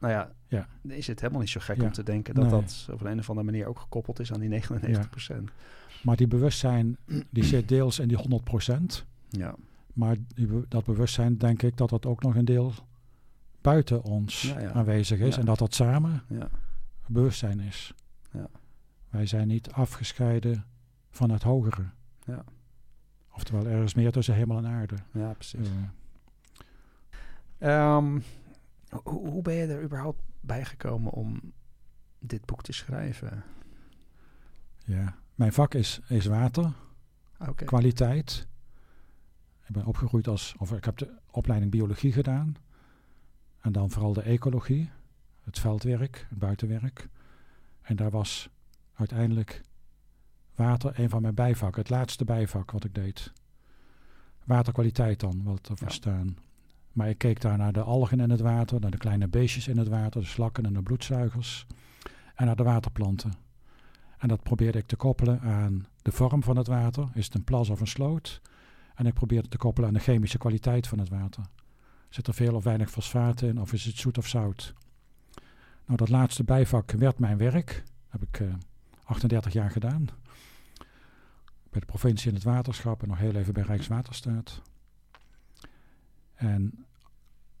Nou ja, Ja. is het helemaal niet zo gek om te denken dat Nee. dat op een, een of andere manier ook gekoppeld is aan die 99%. Maar die bewustzijn, die zit deels in die 100%. Ja, Maar die dat bewustzijn, denk ik, dat dat ook nog een deel buiten ons Ja, ja. aanwezig is. En dat dat samen bewustzijn is. Ja. Wij zijn niet afgescheiden van het hogere. Ja. Oftewel, er is meer tussen hemel en aarde. ja precies. Eh, Ehm, hoe, hoe ben je er überhaupt bij gekomen om dit boek te schrijven? ja. Mijn vak is, is water, kwaliteit. Ik ben opgegroeid als, of ik heb de opleiding biologie gedaan. En dan vooral de ecologie, het veldwerk, het buitenwerk. En daar was uiteindelijk water een van mijn bijvakken, het laatste bijvak wat ik deed. Waterkwaliteit dan, wat te verstaan. Maar ik keek daar naar de algen in het water, naar de kleine beestjes in het water, de slakken en de bloedzuigers. En naar de waterplanten. En dat probeerde ik te koppelen aan de vorm van het water. Is het een plas of een sloot? En ik probeerde te koppelen aan de chemische kwaliteit van het water. Zit er veel of weinig fosfaat in of is het zoet of zout? Nou, dat laatste bijvak werd mijn werk. heb ik eh 38 jaar gedaan. Bij de provincie in het waterschap en nog heel even bij Rijkswaterstaat. En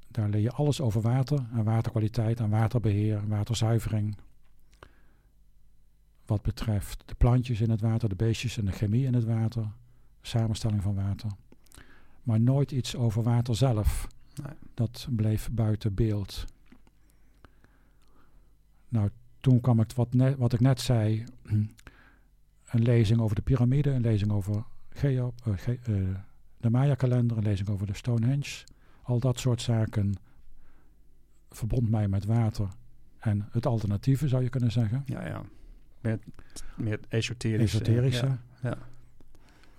daar leer je alles over water en waterkwaliteit en waterbeheer waterzuivering. Wat betreft de plantjes in het water, de beestjes en de chemie in het water, samenstelling van water. Maar nooit iets over water zelf. Nee. Dat bleef buiten beeld. Nou, toen kwam ik wat, net, wat ik net zei, een lezing over de piramide, een lezing over Geo, eh, Ge- eh, de Maya-kalender, een lezing over de Stonehenge. Al dat soort zaken verbond mij met water en het alternatieve, zou je kunnen zeggen. Ja, ja. Meer, meer esoterisch. eh, Esoterische. Ja, ja.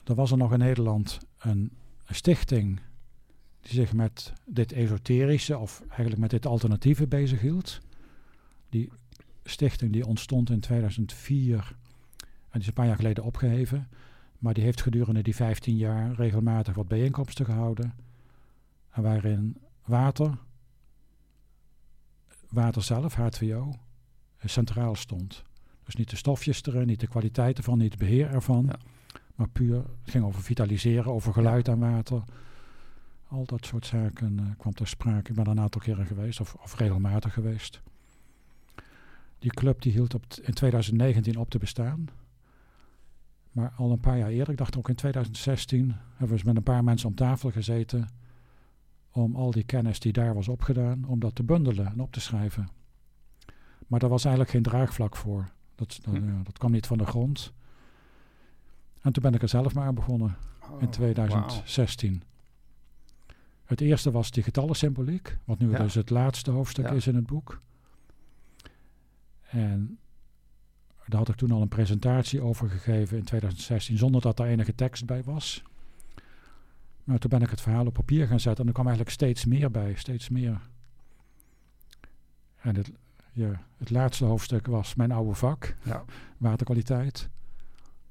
Er was er nog in Nederland een stichting die zich met dit esoterische, of eigenlijk met dit alternatieve bezighield. Die stichting die ontstond in 2004 en die is een paar jaar geleden opgeheven. Maar die heeft gedurende die 15 jaar regelmatig wat bijeenkomsten gehouden. En waarin water, water zelf, H2O, centraal stond. Dus niet de stofjes erin, niet de kwaliteit ervan, niet het beheer ervan. Ja. Maar puur, het ging over vitaliseren, over geluid aan water. Al dat soort zaken eh, kwam ter sprake. Ik ben er een aantal keren geweest, of, of regelmatig geweest. Die club die hield op in 2019 op te bestaan. Maar al een paar jaar eerder, ik dacht ook in 2016, hebben we eens met een paar mensen om tafel gezeten. Om al die kennis die daar was opgedaan, om dat te bundelen en op te schrijven. Maar daar was eigenlijk geen draagvlak voor. Dat, dat, Hm. ja, dat kwam niet van de grond. En toen ben ik er zelf maar aan begonnen in Oh, 2016. Het eerste was die getallensymboliek, wat nu Ja. dus het laatste hoofdstuk Ja. is in het boek. En daar had ik toen al een presentatie over gegeven in 2016, zonder dat daar enige tekst bij was. Maar toen ben ik het verhaal op papier gaan zetten en er kwam eigenlijk steeds meer bij, steeds meer. En het, ja, het laatste hoofdstuk was mijn oude vak, Ja. waterkwaliteit.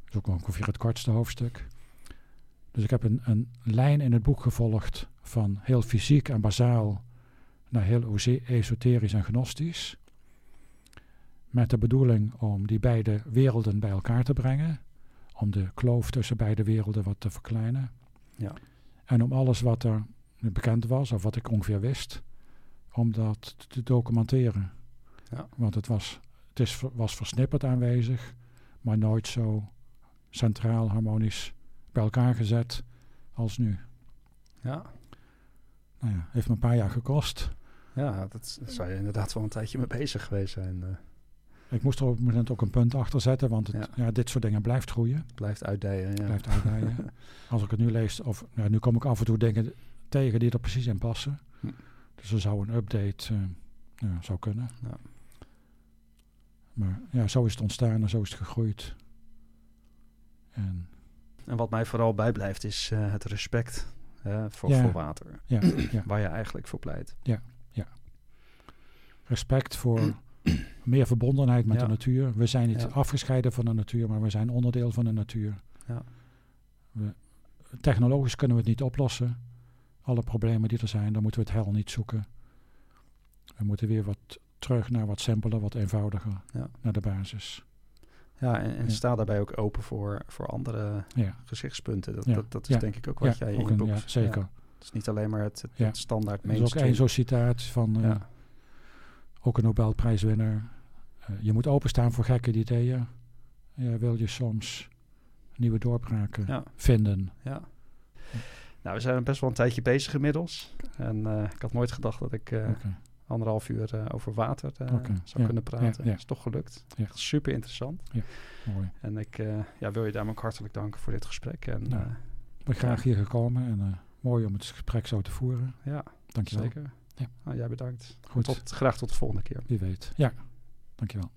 Dat is ook ongeveer het kortste hoofdstuk. Dus ik heb een, een lijn in het boek gevolgd van heel fysiek en bazaal naar heel esoterisch en gnostisch. met de bedoeling om die beide werelden bij elkaar te brengen. Om de kloof tussen beide werelden wat te verkleinen. Ja. En om alles wat er bekend was, of wat ik ongeveer wist, om dat te documenteren. Ja. Want het was, het is, was versnipperd aanwezig, maar nooit zo centraal, harmonisch bij elkaar gezet als nu. Ja. Nou ja, heeft me een paar jaar gekost. Ja, dat zou je inderdaad wel een tijdje mee bezig geweest zijn. Uh. Ik moest er op een moment ook een punt achter zetten, want het, ja. dit soort dingen blijft groeien. Blijft uitdijen, ja. Blijft uitdijen. Als ik het nu lees, of nou, nu kom ik af en toe dingen tegen die er precies in passen. Hm. Dus er zou een update uh, ja, zou kunnen. Ja. Maar ja, zo is het ontstaan en zo is het gegroeid. En, en wat mij vooral bijblijft is uh, het respect voor, voor water. Ja, Waar je eigenlijk voor pleit. Ja, ja. Respect voor meer verbondenheid met de natuur. We zijn niet afgescheiden van de natuur, maar we zijn onderdeel van de natuur. Ja. We, technologisch kunnen we het niet oplossen. Alle problemen die er zijn, dan moeten we het hel niet zoeken. We moeten weer wat terug naar wat simpeler, wat eenvoudiger, naar de basis. Ja, en, en sta daarbij ook open voor, voor andere gezichtspunten. Dat, dat, dat, is denk ik ook wat jij in je boek... Ja, zeker. Het is niet alleen maar het, het, standaard mainstream. Er is ook één zo'n citaat van... Uh, ook een Nobelprijswinnaar. Uh, je moet openstaan voor gekke ideeën. Ja, wil je soms nieuwe doorbraken vinden. Ja. Nou, we zijn best wel een tijdje bezig inmiddels. En uh, ik had nooit gedacht dat ik okay. Anderhalf uur over water okay. zou kunnen praten. Dat is toch gelukt. Echt super interessant. Ja, mooi. En ik ja, wil je daarom ook hartelijk danken voor dit gesprek. En, nou, ik ben graag hier gekomen en mooi om het gesprek zo te voeren. Ja, dankjewel. Zeker. Ja. Nou, jij bedankt. Goed. Tot, graag tot de volgende keer. Wie weet. Ja, dankjewel.